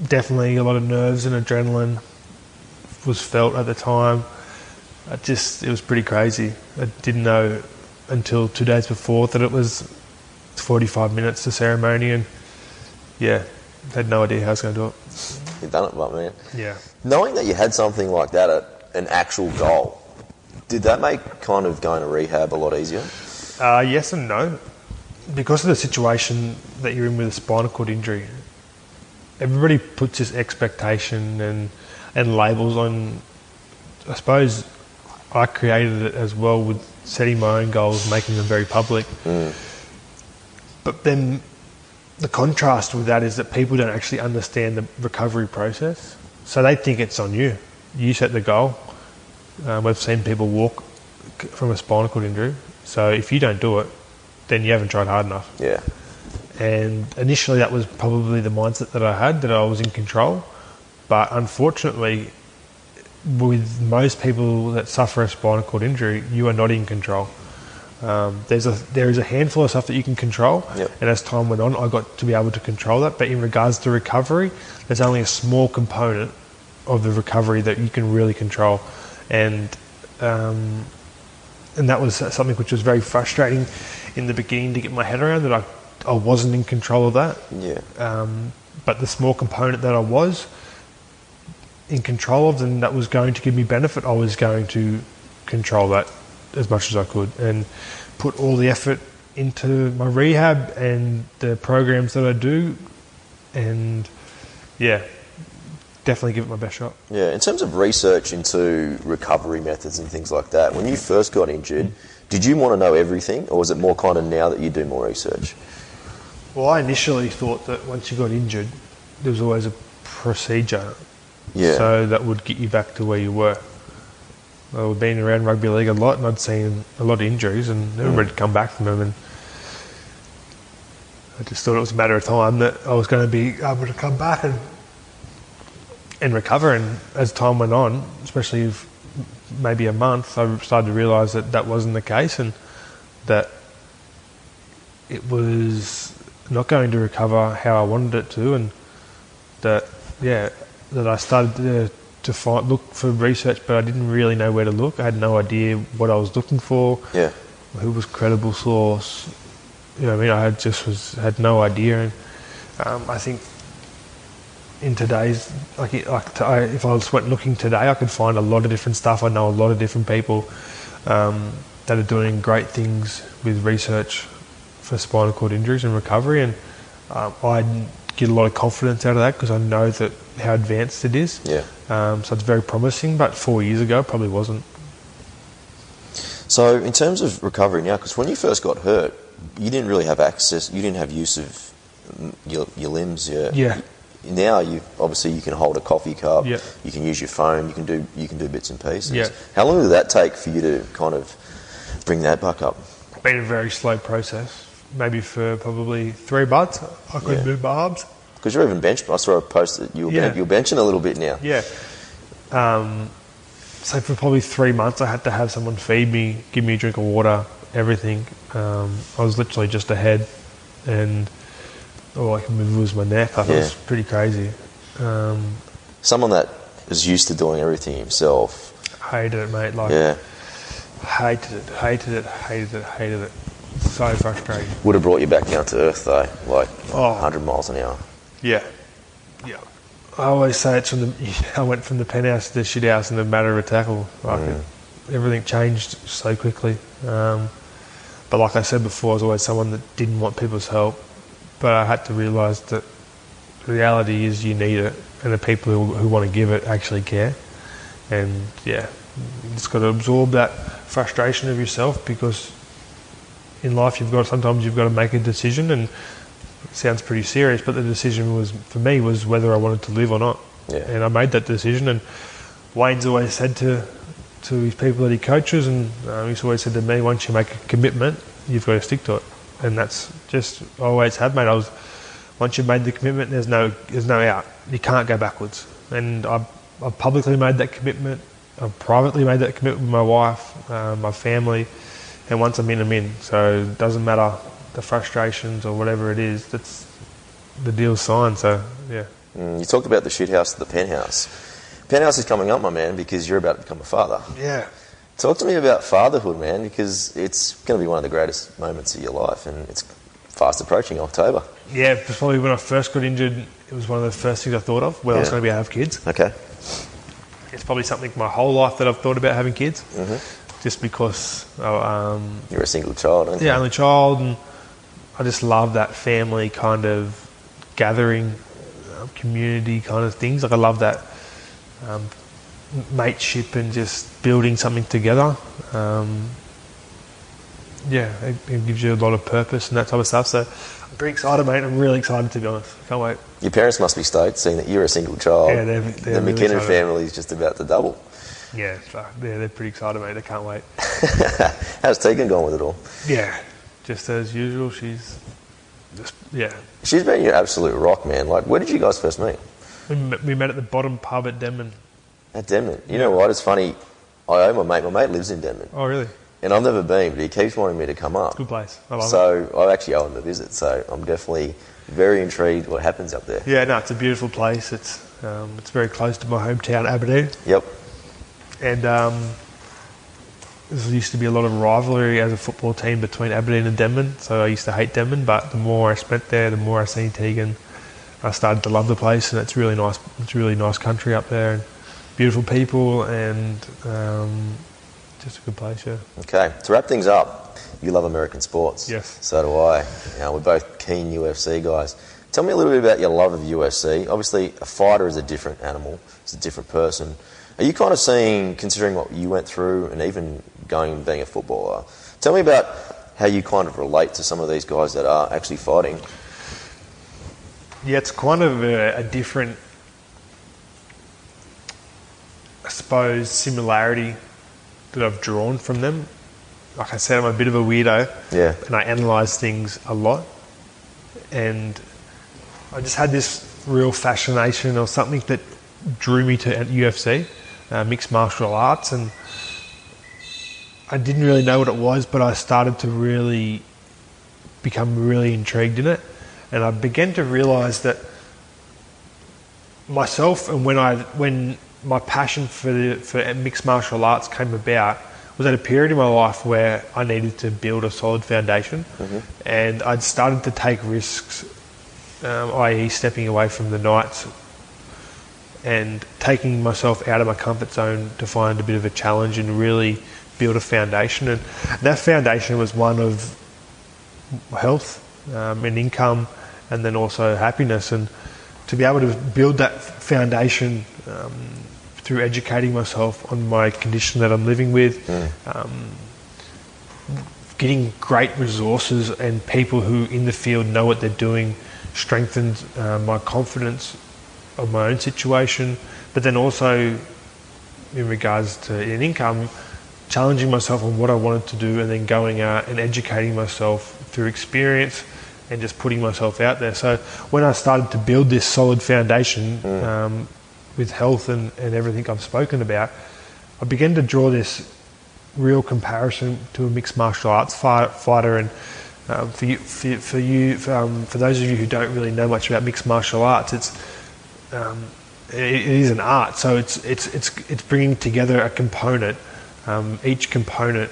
definitely a lot of nerves and adrenaline was felt at the time. I just it was pretty crazy. I didn't know until two days before that it was 45 minutes to ceremony, and yeah, had no idea how I was going to do it. You've done it, but man. Yeah. Knowing that you had something like that, at an actual goal, did that make kind of going to rehab a lot easier? Uh, yes and no. Because of the situation that you're in with a spinal cord injury, everybody puts this expectation and, and labels on. I suppose I created it as well with setting my own goals, making them very public. But then the contrast with that is that people don't actually understand the recovery process. So they think it's on you. You set the goal. Um, we've seen people walk from a spinal cord injury. So if you don't do it, then you haven't tried hard enough. Yeah. And initially, that was probably the mindset that I had that I was in control. But unfortunately, with most people that suffer a spinal cord injury, you are not in control. Um, there's a there is a handful of stuff that you can control, Yep. and as time went on, I got to be able to control that. But in regards to recovery, there's only a small component of the recovery that you can really control, and um, and that was something which was very frustrating in the beginning to get my head around that I I wasn't in control of that. Yeah. Um, but the small component that I was in control of and that was going to give me benefit, I was going to control that as much as I could and put all the effort into my rehab and the programs that I do and yeah, definitely give it my best shot. Yeah. In terms of research into recovery methods and things like that, when you first got injured, did you want to know everything, or was it more kind of now that you do more research? Well, I initially thought that once you got injured, there was always a procedure Yeah. so that would get you back to where you were. Well, we've been around rugby league a lot, and I'd seen a lot of injuries, and everybody'd mm. come back from them, and I just thought it was a matter of time that I was going to be able to come back and and recover. And as time went on, especially maybe a month, I started to realise that that wasn't the case, and that it was not going to recover how I wanted it to, and that yeah, that I started to, to find, look for research, but I didn't really know where to look. I had no idea what I was looking for, Yeah. who was credible source. You know, what I mean, I had just was had no idea, and um, I think in today's like, like to, I, if I was went looking today, I could find a lot of different stuff. I know a lot of different people um, that are doing great things with research for spinal cord injuries and recovery, and um, I get a lot of confidence out of that because I know that how advanced it is. Yeah. Um, so it's very promising, but four years ago probably wasn't. So, in terms of recovery now, because when you first got hurt, you didn't really have access. You didn't have use of mm, your, your limbs. Your, Yeah. Now you obviously you can hold a coffee cup. Yeah. You can use your phone. You can do you can do bits and pieces. Yeah. How long did that take for you to kind of bring that back up? Been a very slow process. Maybe for probably three months, I couldn't Yeah. move my arms. Because you're even bench. I saw a post that you were, Yeah. you're benching a little bit now. Yeah. Um, so for probably three months, I had to have someone feed me, give me a drink of water, everything. Um, I was literally just a head, and all I could move was my neck. Like, It was pretty crazy. Um, Someone that is used to doing everything himself. hated it, mate. Like, Yeah. hated it, hated it, hated it, hated it. So frustrating. Would have brought you back down to earth though, like Oh. 100 miles an hour. Yeah. Yeah. I always say it's from the. I went from the penthouse to the shit house in the matter of a tackle. Like it, everything changed so quickly. Um, but like I said before, I was always someone that didn't want people's help. But I had to realise that the reality is you need it, and the people who, who want to give it actually care. And yeah, you just got to absorb that frustration of yourself because in life you've got sometimes you've got to make a decision and it sounds pretty serious but the decision was for me was whether I wanted to live or not. Yeah. and I made that decision and Wayne's always said to to his people that he coaches and uh, he's always said to me once you make a commitment you've got to stick to it. And that's just I always have made I was once you've made the commitment there's no there's no out. You can't go backwards. And I I publicly made that commitment. I've privately made that commitment with my wife uh, my family and once I'm in, I'm in. So it doesn't matter the frustrations or whatever it is. That's the deal signed. So yeah, Mm, you talked about the shit house to the penthouse. Penthouse is coming up, my man, because you're about to become a father. yeah. Talk to me about fatherhood, man, because it's going to be one of the greatest moments of your life, and it's fast approaching October. Yeah, probably when I first got injured, it was one of the first things I thought of when I was going to be able to have kids. Okay. It's probably something my whole life that I've thought about having kids, just because oh, um, You're a single child, aren't you? yeah, only child, and I just love that family kind of gathering, um, community kind of things. Like I love that um, mateship and just building something together. Um, yeah, it, it gives you a lot of purpose and that type of stuff. So I'm pretty excited, mate. I'm really excited to be honest. Can't wait. Your parents must be stoked seeing that you're a single child. Yeah, they're- they're the really McKinnon family is just about to double. Yeah, so, yeah, they're pretty excited, mate. They can't wait. How's Tegan going with it all? Yeah, just as usual. She's just yeah. She's been your absolute rock, man. Like, where did you guys first meet? We met, we met at the bottom pub at Denman. At Denman. You know what? It's funny. I owe my mate. My mate lives in Denman, Oh, really? and I've never been, but he keeps wanting me to come up. Good place. I love it. So I actually owe him a visit. So I'm definitely very intrigued what happens up there. Yeah, no, it's a beautiful place. It's um, it's very close to my hometown, Aberdeen, Yep. And um, there used to be a lot of rivalry as a football team between Aberdeen and Denman. So I used to hate Denman, but the more I spent there, the more I seen Tegan. I started to love the place, and it's really nice. It's really nice country up there, and beautiful people, and um, just a good place. Yeah. Okay. To wrap things up, you love American sports. Yes. So do I. You know, we're both keen UFC guys. Tell me a little bit about your love of UFC. Obviously, a fighter is a different animal. It's a different person. Are you kind of seeing, considering what you went through, and even going and being a footballer? Tell me about how you kind of relate to some of these guys that are actually fighting. Yeah, it's kind of a, a different, I suppose, similarity that I've drawn from them. Like I said, I'm a bit of a weirdo, Yeah. and I analyse things a lot. And I just had this real fascination or something that drew me to UFC, uh, mixed martial arts, and I didn't really know what it was, but I started to really become really intrigued in it, and I began to realise that myself and when I when my passion for the, for mixed martial arts came about was at a period in my life where I needed to build a solid foundation, and I'd started to take risks, um, i.e., stepping away from the nights and taking myself out of my comfort zone to find a bit of a challenge and really build a foundation. And that foundation was one of health um, and income, and then also happiness. And to be able to build that foundation um, through educating myself on my condition that I'm living with, um, getting great resources and people who in the field know what they're doing strengthened uh, my confidence of my own situation, but then also in regards to an income, challenging myself on what I wanted to do and then going out and educating myself through experience and just putting myself out there. So when I started to build this solid foundation um, with health and, and everything I've spoken about, I began to draw this real comparison to a mixed martial arts fight, fighter. And um, for you, for, for you, for, um, for those of you who don't really know much about mixed martial arts, it's um, it, it is an art. So it's it's it's it's bringing together a component, um, each component,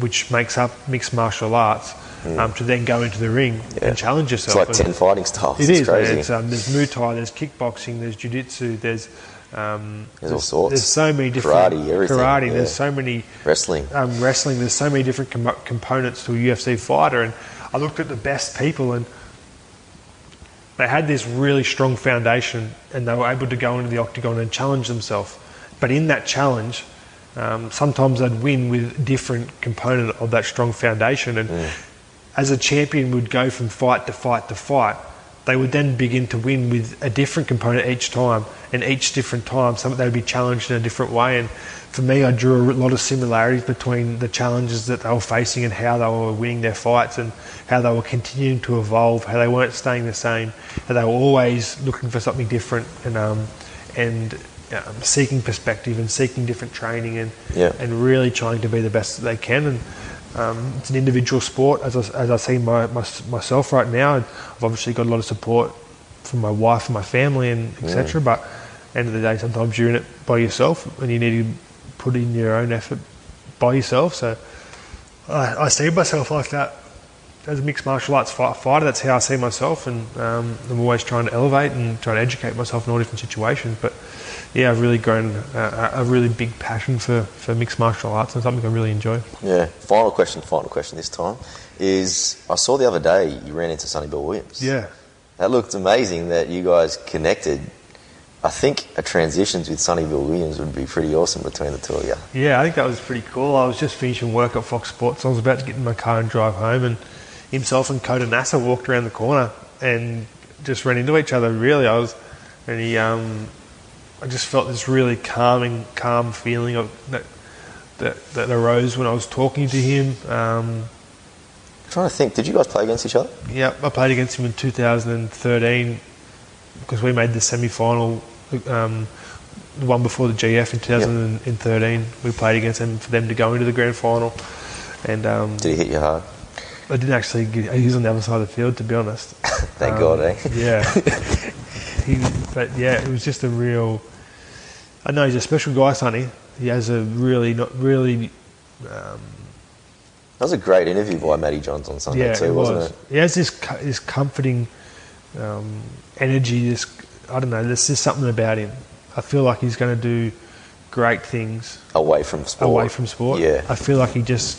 which makes up mixed martial arts, um, to then go into the ring Yeah. and challenge yourself. It's like And- 10 fighting styles. it it's is. crazy. It's, um, there's Muay Thai, there's kickboxing, there's jiu-jitsu, there's um, There's all sorts. There's so many different Karate, everything, Karate. yeah. There's so many Wrestling. um, wrestling. There's so many different com- components to a UFC fighter, and I looked at the best people, and they had this really strong foundation, and they were able to go into the octagon and challenge themselves. But in that challenge, um, sometimes they'd win with different component of that strong foundation, and as a champion would go from fight to fight to fight, they would then begin to win with a different component each time, and each different time, some they would be challenged in a different way. And for me, I drew a lot of similarities between the challenges that they were facing and how they were winning their fights, and how they were continuing to evolve, how they weren't staying the same, how they were always looking for something different, and um, and um, seeking perspective and seeking different training, and Yeah. and really trying to be the best that they can. And um, it's an individual sport, as I, as I see my, my, myself right now. I've obviously got a lot of support from my wife and my family and etc. But at the end of the day, sometimes you're in it by yourself, and you need to put in your own effort by yourself. So I, I see myself like that as a mixed martial arts fi- fighter. That's how I see myself, and um, I'm always trying to elevate and trying to educate myself in all different situations. But yeah, I've really grown a, a a really big passion for, for mixed martial arts and something I really enjoy. Yeah. Final question, final question this time is I saw the other day you ran into Sonny Bill Williams. Yeah. That looked amazing that you guys connected. I think a transitions with Sonny Bill Williams would be pretty awesome between the two of you. Yeah, I think that was pretty cool. I was just finishing work at Fox Sports. I was about to get in my car and drive home, and himself and Khoder Nasser walked around the corner and just ran into each other. Really, I was, and he, um, I just felt this really calming, calm feeling of that that, that arose when I was talking to him. Um, I'm trying to think, did you guys play against each other? yeah, I played against him in 2013 because we made the semi-final. Um, the one before the GF in 2013, we played against them for them to go into the grand final, and um, Did he hit you hard? I didn't actually. Get, he was on the other side of the field, to be honest. Thank Um, God, eh? Yeah. he, but yeah, it was just a real. I know he's a special guy, Sonny. He has a really, not really. Um, That was a great interview by Matty Johns on Sunday yeah, too, it wasn't it? He has this this comforting um, energy. This I don't know. There's just something about him. I feel like he's going to do great things Away from sport. away from sport. Yeah. I feel like he just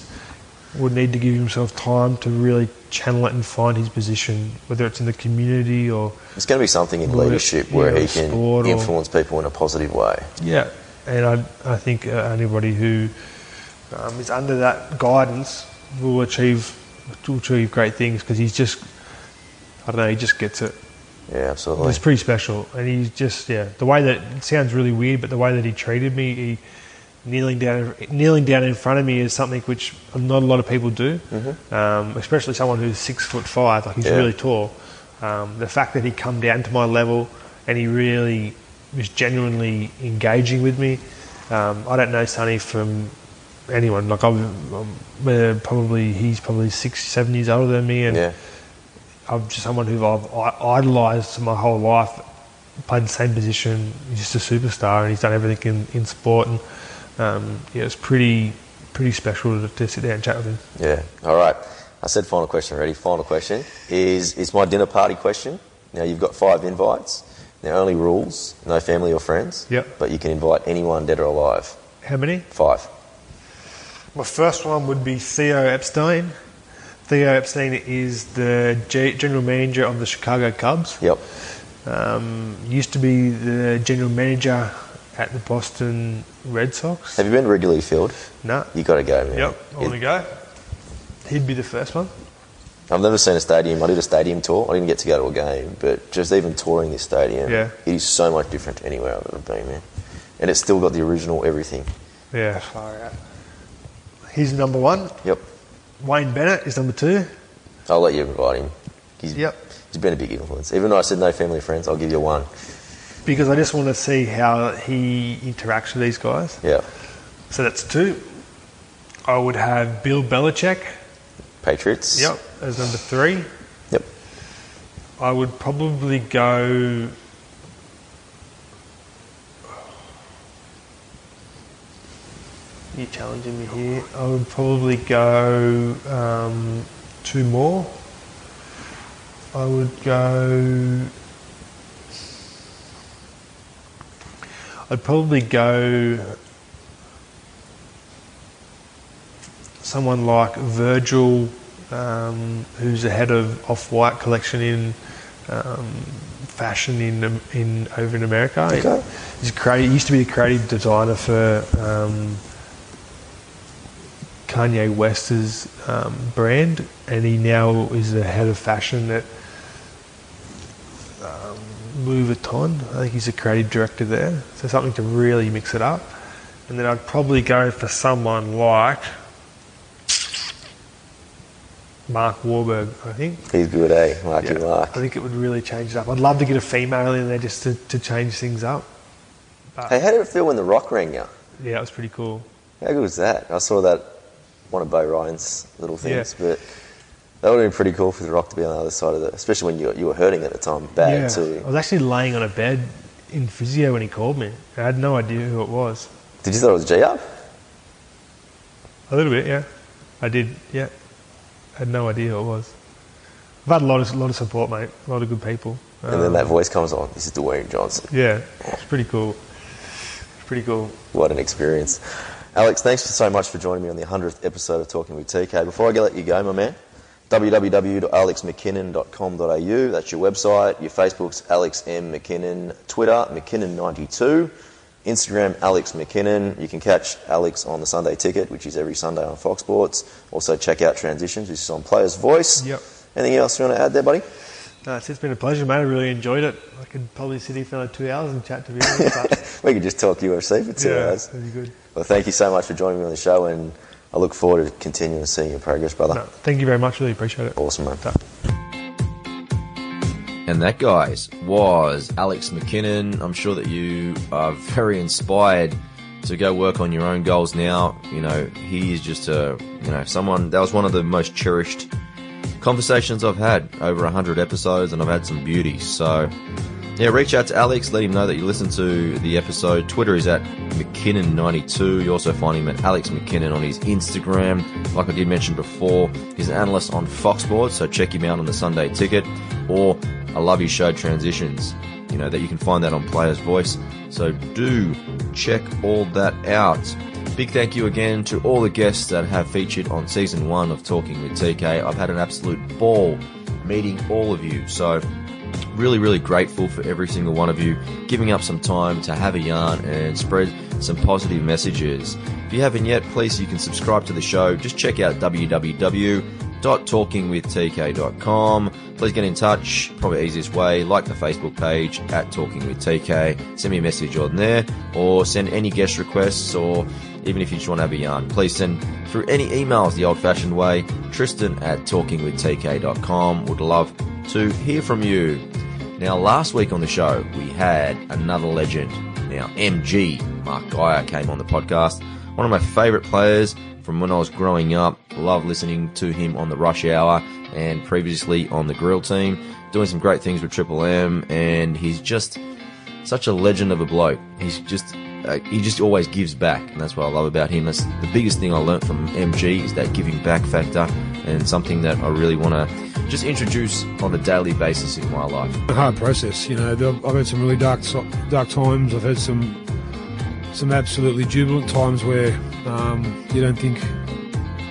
would need to give himself time to really channel it and find his position, whether it's in the community or It's going to be something in leadership where yeah, he can sport or- influence people in a positive way. yeah. And I I think uh, anybody who um, is under that guidance will achieve will achieve great things because he's just I don't know he just gets it. Yeah, absolutely. It's pretty special, and he's just yeah. The way that it sounds really weird, but the way that he treated me, he kneeling down kneeling down in front of me is something which not a lot of people do, um, especially someone who's six foot five, like he's Yeah. really tall. Um, the fact that he come down to my level and he really was genuinely engaging with me. Um, I don't know Sonny from anyone. Like I'm, I'm uh, probably he's probably six, seven years older than me, and yeah. I'm just someone who I've idolised my whole life. Played the same position. He's just a superstar, and he's done everything in, in sport. And um, yeah, it's pretty pretty special to, to sit there and chat with him. Yeah. All right. I said final question already. Final question is is my dinner party question. Now you've got five invites. The only rules: no family or friends. Yep. But you can invite anyone, dead or alive. How many? Five. My first one would be Theo Epstein. Theo Epstein is the G- general manager of the Chicago Cubs. Yep. Um, used to be the general manager at the Boston Red Sox. Have you been to Wrigley Field? No. You got to go, man. Yep, I want to go. He'd be the first one. I've never seen a stadium. I did a stadium tour. I didn't get to go to a game, but just even touring this stadium, Yeah. it is so much different to anywhere I've ever been, man. And it's still got the original everything. Yeah, far out. He's number one. Yep. Wayne Bennett is number two. I'll let you invite him. He's, Yep. he's been a big influence. Even though I said no family or friends, I'll give you one. Because I just want to see how he interacts with these guys. Yeah. So that's two. I would have Bill Belichick. Patriots. Yep, as number three. Yep. I would probably go. You're challenging me here. I would probably go um, two more. I would go. I'd probably go someone like Virgil, um, who's the head of Off White collection in um, fashion in in over in America. Okay. He's a creative, he used to be a creative designer for um, Kanye West's um, brand, and he now is the head of fashion at um, Louis Vuitton. I think he's a creative director there. So something to really mix it up. And then I'd probably go for someone like Mark Wahlberg, I think. He's good, eh? Marky Yeah, Mark. I think it would really change it up. I'd love to get a female in there just to, to change things up. But Hey, how did it feel when The Rock rang you? yeah, it was pretty cool. How good was that? I saw that one of Beau Ryan's little things, Yeah. but that would have been pretty cool for The Rock to be on the other side of it, especially when you, you were hurting at the time, bad yeah, too. I was actually laying on a bed in physio when he called me. I had no idea who it was. Did you thought it was G Up? A little bit, yeah. I did, yeah. I had no idea who it was. I've had a lot of, a lot of support, mate. A lot of good people. And then Um, that voice comes on. This is Dwayne Johnson. Yeah, it's pretty cool. It's pretty cool. What an experience. Alex, thanks so much for joining me on the 100th episode of Talking with TK. Before I let you go, my man, www.alexmckinnon.com.au. That's your website. Your Facebook's Alex M. McKinnon. Twitter, McKinnon92. Instagram, Alex McKinnon. You can catch Alex on the Sunday Ticket, which is every Sunday on Fox Sports. Also, check out Transitions, which is on Player's Voice. Yep. Anything else you want to add there, buddy? No, it's, it's been a pleasure, mate. I really enjoyed it. I could probably sit here for another two hours and chat to you. But We could just talk UFC for two yeah, hours. that'd be good. Well, thank you so much for joining me on the show, and I look forward to continuing to seeing your progress, brother. No, thank you very much. Really appreciate it. Awesome, man. And that, guys, was Alex McKinnon. I'm sure that you are very inspired to go work on your own goals now. You know, he is just a, you know, someone that was one of the most cherished conversations I've had over 100 episodes, and I've had some beauty. So, yeah, reach out to Alex, let him know that you listened to the episode. Twitter is at McKinnon92. You also find him at Alex McKinnon on his Instagram. Like I did mention before, he's an analyst on Fox Sports, so check him out on the Sunday Ticket. Or I love his show Transitions. You know that you can find that on Player's Voice. So do check all that out. Big thank you again to all the guests that have featured on season one of Talking with TK. I've had an absolute ball meeting all of you. So really, really grateful for every single one of you giving up some time to have a yarn and spread some positive messages. If you haven't yet, please you can subscribe to the show. Just check out www.talkingwithtk.com. Please get in touch. Probably easiest way, like the Facebook page at Talking with TK. Send me a message on there, or send any guest requests, or even if you just want to have a yarn, please send through any emails the old-fashioned way. Tristan at talkingwithtk.com. Would love to hear from you. Now, last week on the show, we had another legend. Now, MG, Mark Geyer, came on the podcast. One of my favourite players from when I was growing up. Love listening to him on the Rush Hour and previously on the Grill Team. Doing some great things with Triple M, and he's just such a legend of a bloke. He's just uh, he just always gives back, and that's what I love about him. That's the biggest thing I learnt from MG is that giving back factor. and something that I really want to just introduce on a daily basis in my life. A hard process, you know. I've had some really dark dark times. I've had some some absolutely jubilant times where um, you don't think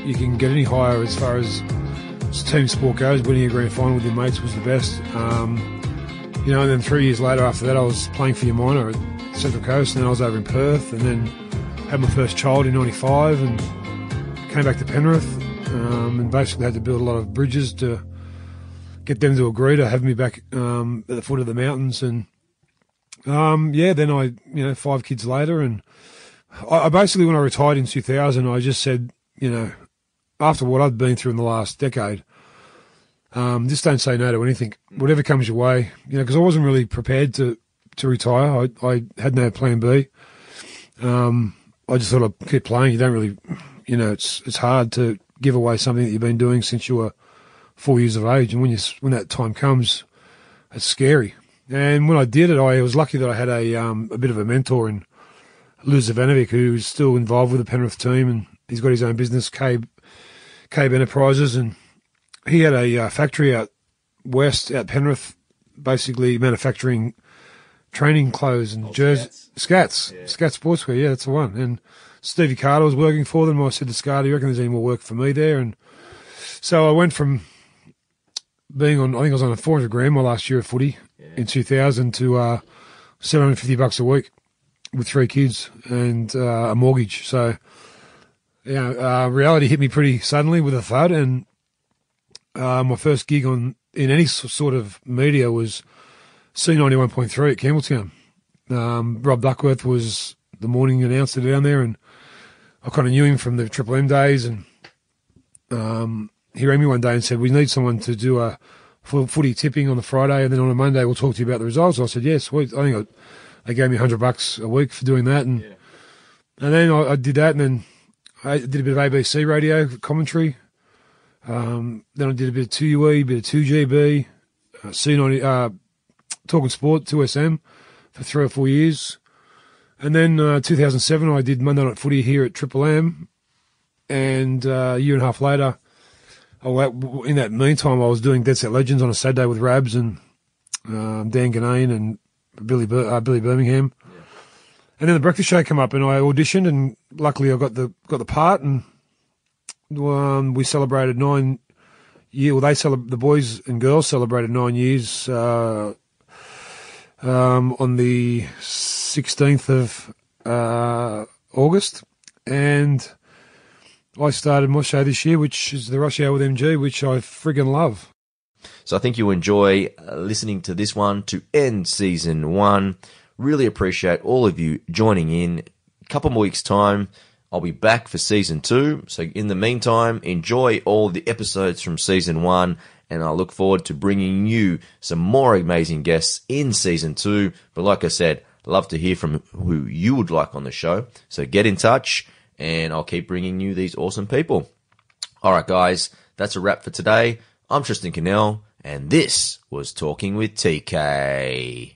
you can get any higher as far as team sport goes. Winning a grand final with your mates was the best. Um, you know, and then three years later after that, I was playing for your minor Central Coast, and then I was over in Perth, and then had my first child in '95, and came back to Penrith, um, and basically had to build a lot of bridges to get them to agree to have me back um, at the foot of the mountains, and um, yeah, then I, you know, five kids later, and I, I basically when I retired in 2000, I just said, you know, after what I've been through in the last decade, um, just don't say no to anything. Whatever comes your way, you know, because I wasn't really prepared to to retire. I, I had no plan B. Um, I just thought I'd keep playing. You don't really, you know, it's it's hard to give away something that you've been doing since you were four years of age, and when you when that time comes, it's scary. And when I did it, I was lucky that I had a um, a bit of a mentor in Lou Zavanovic, who's still involved with the Penrith team, and he's got his own business, Cabe Cabe Enterprises, and he had a uh, factory out west, at Penrith, basically manufacturing training clothes and oh, jerseys. Scats, yeah. Scats Sportswear, yeah, that's the one. And Stevie Carter was working for them. I said to Scott, "Do you reckon there's any more work for me there?" And so I went from being on, I think I was on a 400 grand my last year of footy yeah. in 2000 to uh, 750 bucks a week with three kids and uh, a mortgage. So, yeah, uh, reality hit me pretty suddenly with a thud. And uh, my first gig on in any sort of media was C91.3 at Campbelltown. Um, Rob Duckworth was the morning announcer down there, and I kind of knew him from the Triple M days. And um, he rang me one day and said, "We need someone to do a footy tipping on the Friday, and then on a Monday we'll talk to you about the results." I said, "Yes, yeah, I think I, they gave me hundred bucks a week for doing that, and yeah. and then I, I, did that, and then I did a bit of ABC radio commentary. Um, then I did a bit of two UE, a bit of two GB, uh, C90, uh, talking sport, two SM for three or four years. And then uh, 2007, I did Monday Night Footy here at Triple M. And uh, a year and a half later, oh, in that meantime, I was doing Dead Set Legends on a Saturday with Rabs and um, Dan Ginnane and Billy uh, Billy Birmingham. Yeah. And then the breakfast show came up, and I auditioned, and luckily I got the got the part, and um, we celebrated nine year. Well, they celebrate the boys and girls celebrated nine years uh, um, on the sixteenth of uh, August, and I started my show this year, which is the Rush Hour with MG, which I friggin' love. So I think you'll enjoy uh, listening to this one to end season one. Really appreciate all of you joining in. A couple more weeks' time, I'll be back for season two. So in the meantime, enjoy all the episodes from season one, and I look forward to bringing you some more amazing guests in season two. But like I said, love to hear from who you would like on the show. So get in touch and I'll keep bringing you these awesome people. All right, guys, that's a wrap for today. I'm Tristan Cannell, and this was Talking with TK.